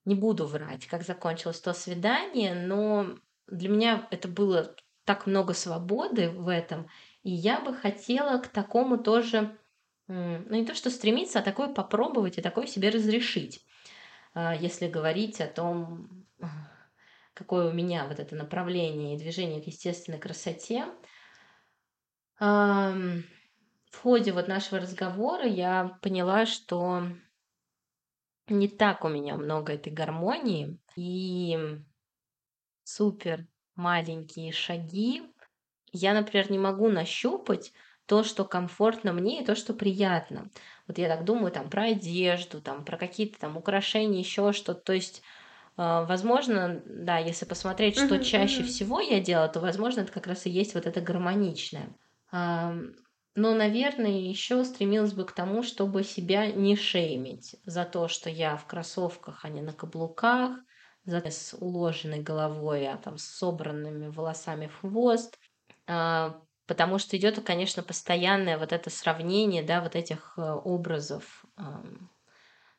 не буду врать, как закончилось то свидание, но для меня это было так много свободы в этом, и я бы хотела к такому тоже, ну не то что стремиться, а такое попробовать и такое себе разрешить. А, если говорить о том, какое у меня вот это направление и движение к естественной красоте. В ходе вот нашего разговора я поняла, что не так у меня много этой гармонии и супер маленькие шаги я, например, не могу нащупать то, что комфортно мне и то, что приятно. Вот я так думаю там про одежду, там про какие-то там украшения, еще что-то. То есть, э, возможно, да, если посмотреть, что uh-huh, чаще uh-huh. всего я делаю, то, возможно, это как раз и есть вот это гармоничное. Но, наверное, еще стремилась бы к тому, чтобы себя не шеймить за то, что я в кроссовках, а не на каблуках, за с уложенной головой, а там с собранными волосами в хвост, а, потому что идет, конечно, постоянное вот это сравнение, да, вот этих э, образов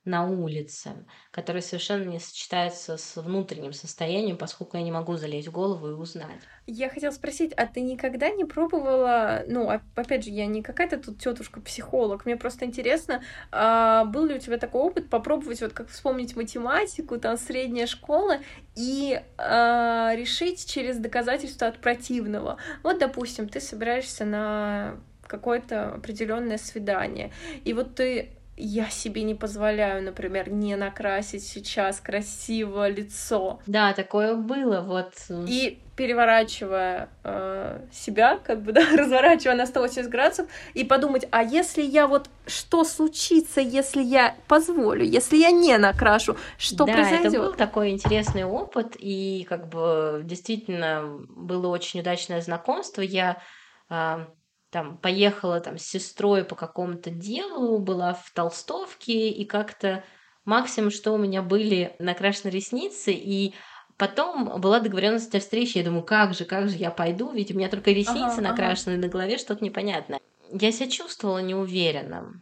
на улице, которые совершенно не сочетаются с внутренним состоянием, поскольку я не могу залезть в голову и узнать. Я хотела спросить, а ты никогда не пробовала, ну, опять же, я не какая-то тут тетушка-психолог, мне просто интересно, а был ли у тебя такой опыт попробовать, вот как вспомнить математику, там, средняя школа, и а, решить через доказательство от противного. Вот, допустим, ты собираешься на какое-то определенное свидание, и вот ты я себе не позволяю, например, не накрасить сейчас красиво лицо. Да, такое было, вот. И переворачивая э, себя, как бы, <laughs> да, разворачивая на 180 градусов, и подумать, а если я вот, что случится, если я позволю, если я не накрашу, что да, произойдет? это был такой интересный опыт, и как бы действительно было очень удачное знакомство. Я э, там поехала там с сестрой по какому-то делу, была в толстовке, и как-то максимум, что у меня были накрашены ресницы, и потом была договоренность о встрече. Я думаю, как же, как же я пойду, ведь у меня только ресницы ага, накрашены ага. на голове, что-то непонятное. Я себя чувствовала неуверенно.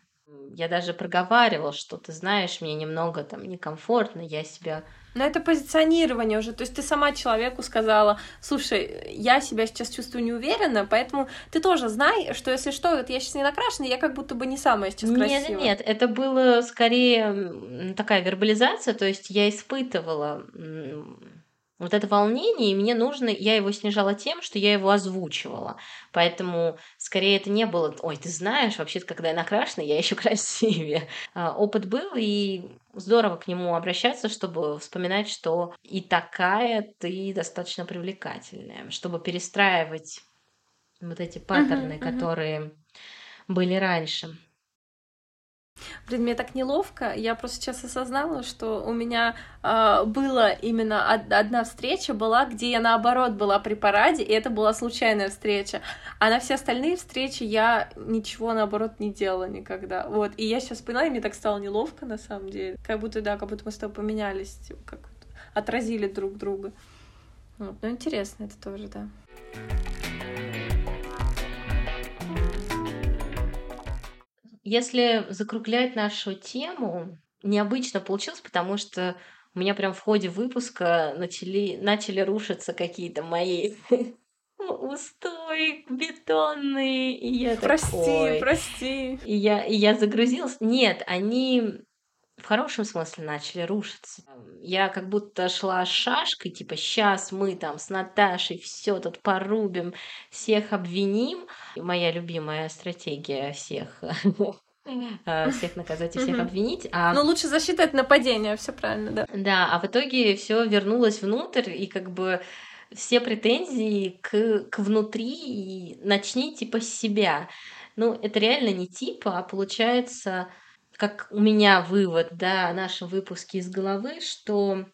Я даже проговаривала, что ты знаешь, мне немного там некомфортно, я себя но это позиционирование уже. То есть ты сама человеку сказала, слушай, я себя сейчас чувствую неуверенно, поэтому ты тоже знай, что если что, вот я сейчас не накрашена, я как будто бы не самая сейчас красивая. Нет, нет, это было скорее такая вербализация, то есть я испытывала вот это волнение, и мне нужно, я его снижала тем, что я его озвучивала. Поэтому скорее это не было, ой, ты знаешь, вообще-то, когда я накрашена, я еще <laughs> красивее. А, опыт был, и здорово к нему обращаться, чтобы вспоминать, что и такая ты достаточно привлекательная, чтобы перестраивать вот эти паттерны, uh-huh, uh-huh. которые были раньше. Блин, мне так неловко. Я просто сейчас осознала, что у меня э, была именно од- одна встреча была, где я наоборот была при параде, и это была случайная встреча. А на все остальные встречи я ничего наоборот не делала никогда. Вот. И я сейчас поняла, и мне так стало неловко на самом деле. Как будто, да, как будто мы с тобой поменялись, как отразили друг друга. Вот. Ну, интересно это тоже, да. Если закруглять нашу тему, необычно получилось, потому что у меня прям в ходе выпуска начали, начали рушиться какие-то мои <laughs> устои бетонные. И я прости, такой... прости. И я, и я загрузилась. Нет, они в хорошем смысле начали рушиться. Я как будто шла шашкой, типа, сейчас мы там с Наташей все тут порубим, всех обвиним. Моя любимая стратегия всех <laughs> э, всех наказать и всех обвинить. А... Ну, лучше защита от нападения, все правильно, да. Да, а в итоге все вернулось внутрь, и как бы все претензии к, к внутри и начни типа с себя. Ну, это реально не типа, а получается, как у меня вывод, да, о нашем выпуске из головы, что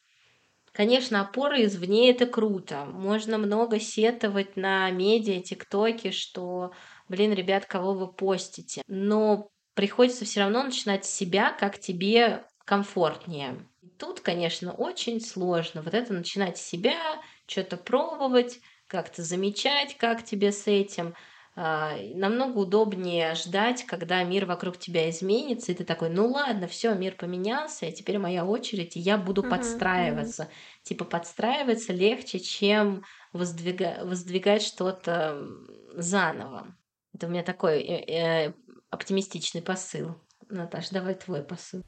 Конечно, опоры извне это круто. Можно много сетовать на медиа, тиктоке, что, блин, ребят, кого вы постите. Но приходится все равно начинать с себя, как тебе комфортнее. Тут, конечно, очень сложно вот это начинать с себя, что-то пробовать, как-то замечать, как тебе с этим. А, намного удобнее ждать, когда мир вокруг тебя изменится, и ты такой, ну ладно, все, мир поменялся, и теперь моя очередь, и я буду uh-huh, подстраиваться. Uh-huh. Типа подстраиваться легче, чем воздвига- воздвигать что-то заново. Это у меня такой э- э- оптимистичный посыл. Наташ, давай твой посыл.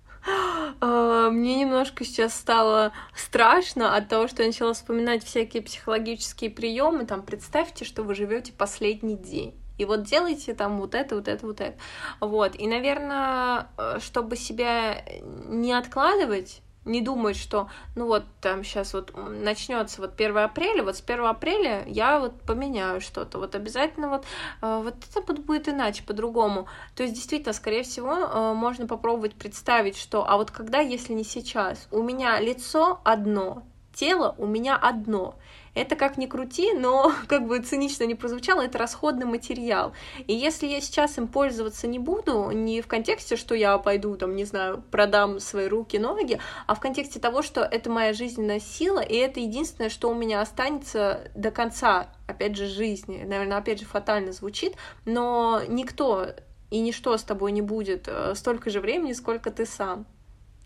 А, мне немножко сейчас стало страшно от того, что я начала вспоминать всякие психологические приемы. Там представьте, что вы живете последний день. И вот делайте там вот это, вот это, вот это. Вот. И, наверное, э, чтобы себя не откладывать, не думать, что, ну вот, там сейчас вот начнется вот 1 апреля, вот с 1 апреля я вот поменяю что-то, вот обязательно вот, э, вот это будет иначе, по-другому. То есть, действительно, скорее всего, э, можно попробовать представить, что, а вот когда, если не сейчас, у меня лицо одно, тело у меня одно, это как ни крути, но <laughs> как бы цинично не прозвучало, это расходный материал. И если я сейчас им пользоваться не буду, не в контексте, что я пойду, там, не знаю, продам свои руки, ноги, а в контексте того, что это моя жизненная сила, и это единственное, что у меня останется до конца, опять же, жизни. Наверное, опять же, фатально звучит, но никто и ничто с тобой не будет э, столько же времени, сколько ты сам.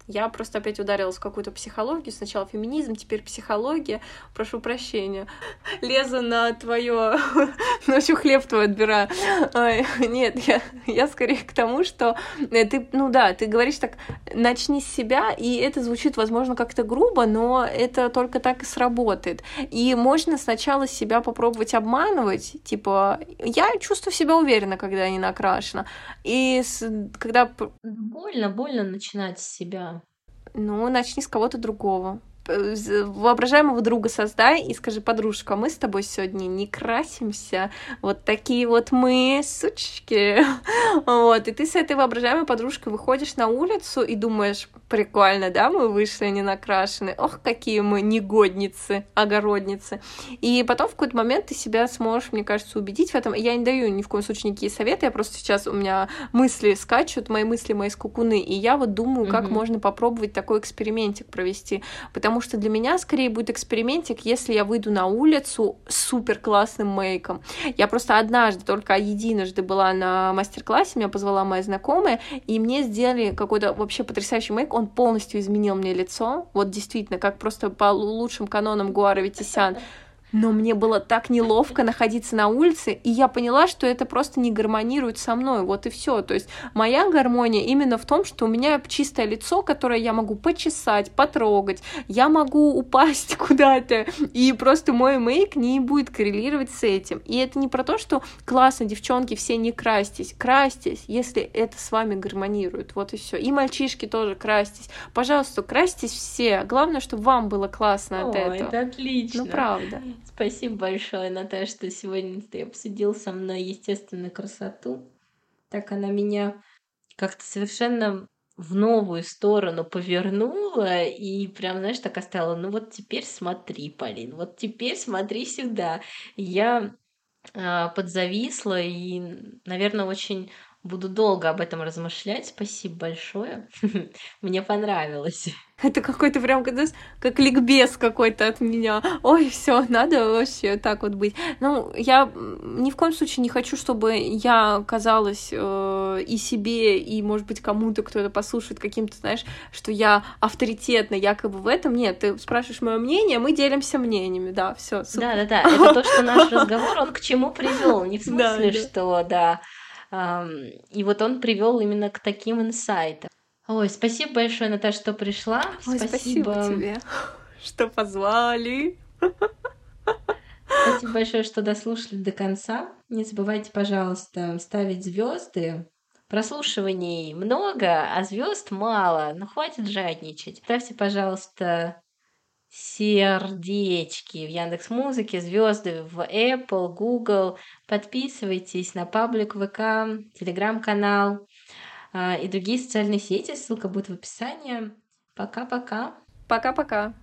Я просто опять ударилась в какую-то психологию. Сначала феминизм, теперь психология. Прошу прощения. Лезу на твое... <laughs> Ночью хлеб твой отбираю. Нет, я, я скорее к тому, что э, ты, ну да, ты говоришь так, начни с себя, и это звучит, возможно, как-то грубо, но это только так и сработает. И можно сначала себя попробовать обманывать, типа, я чувствую себя уверенно, когда я не накрашена. И с, когда... Больно, больно начинать с себя. Ну, начни с кого-то другого воображаемого друга создай и скажи, подружка, мы с тобой сегодня не красимся, вот такие вот мы, сучки. <laughs> Вот, и ты с этой воображаемой подружкой выходишь на улицу и думаешь, прикольно, да, мы вышли не накрашены, ох, какие мы негодницы, огородницы. И потом в какой-то момент ты себя сможешь, мне кажется, убедить в этом. Я не даю ни в коем случае никакие советы, я просто сейчас у меня мысли скачут, мои мысли, мои скукуны, и я вот думаю, как mm-hmm. можно попробовать такой экспериментик провести, потому потому что для меня скорее будет экспериментик, если я выйду на улицу с супер классным мейком. Я просто однажды, только единожды была на мастер-классе, меня позвала моя знакомая, и мне сделали какой-то вообще потрясающий мейк, он полностью изменил мне лицо, вот действительно, как просто по лучшим канонам Гуара Витисян но мне было так неловко находиться на улице, и я поняла, что это просто не гармонирует со мной, вот и все. То есть моя гармония именно в том, что у меня чистое лицо, которое я могу почесать, потрогать, я могу упасть <laughs> куда-то, и просто мой мейк не будет коррелировать с этим. И это не про то, что классно, девчонки, все не крастись, крастись, если это с вами гармонирует, вот и все. И мальчишки тоже крастись. Пожалуйста, крастись все. Главное, чтобы вам было классно от О, этого. это отлично. Ну, правда. Спасибо большое, Наташа, что сегодня ты обсудил со мной естественную красоту. Так она меня как-то совершенно в новую сторону повернула и прям, знаешь, так оставила, ну вот теперь смотри, Полин, вот теперь смотри сюда. Я э, подзависла и, наверное, очень буду долго об этом размышлять. Спасибо большое. <laughs> Мне понравилось. Это какой-то прям, как ликбез какой-то от меня. Ой, все, надо вообще так вот быть. Ну, я ни в коем случае не хочу, чтобы я казалась э, и себе, и, может быть, кому-то, кто это послушает, каким-то, знаешь, что я авторитетна якобы в этом. Нет, ты спрашиваешь мое мнение, мы делимся мнениями, да, все. Да, да, да. Это то, что наш <laughs> разговор, он к чему привел. Не в смысле, что, да. И вот он привел именно к таким инсайтам. Ой, спасибо большое, Наташа, что пришла. Ой, спасибо, спасибо тебе, что позвали. Спасибо большое, что дослушали до конца. Не забывайте, пожалуйста, ставить звезды. Прослушиваний много, а звезд мало. Ну хватит жадничать. Ставьте, пожалуйста, сердечки в Яндекс Музыке, звезды в Apple, Google. Подписывайтесь на паблик ВК, телеграм-канал а, и другие социальные сети. Ссылка будет в описании. Пока-пока. Пока-пока.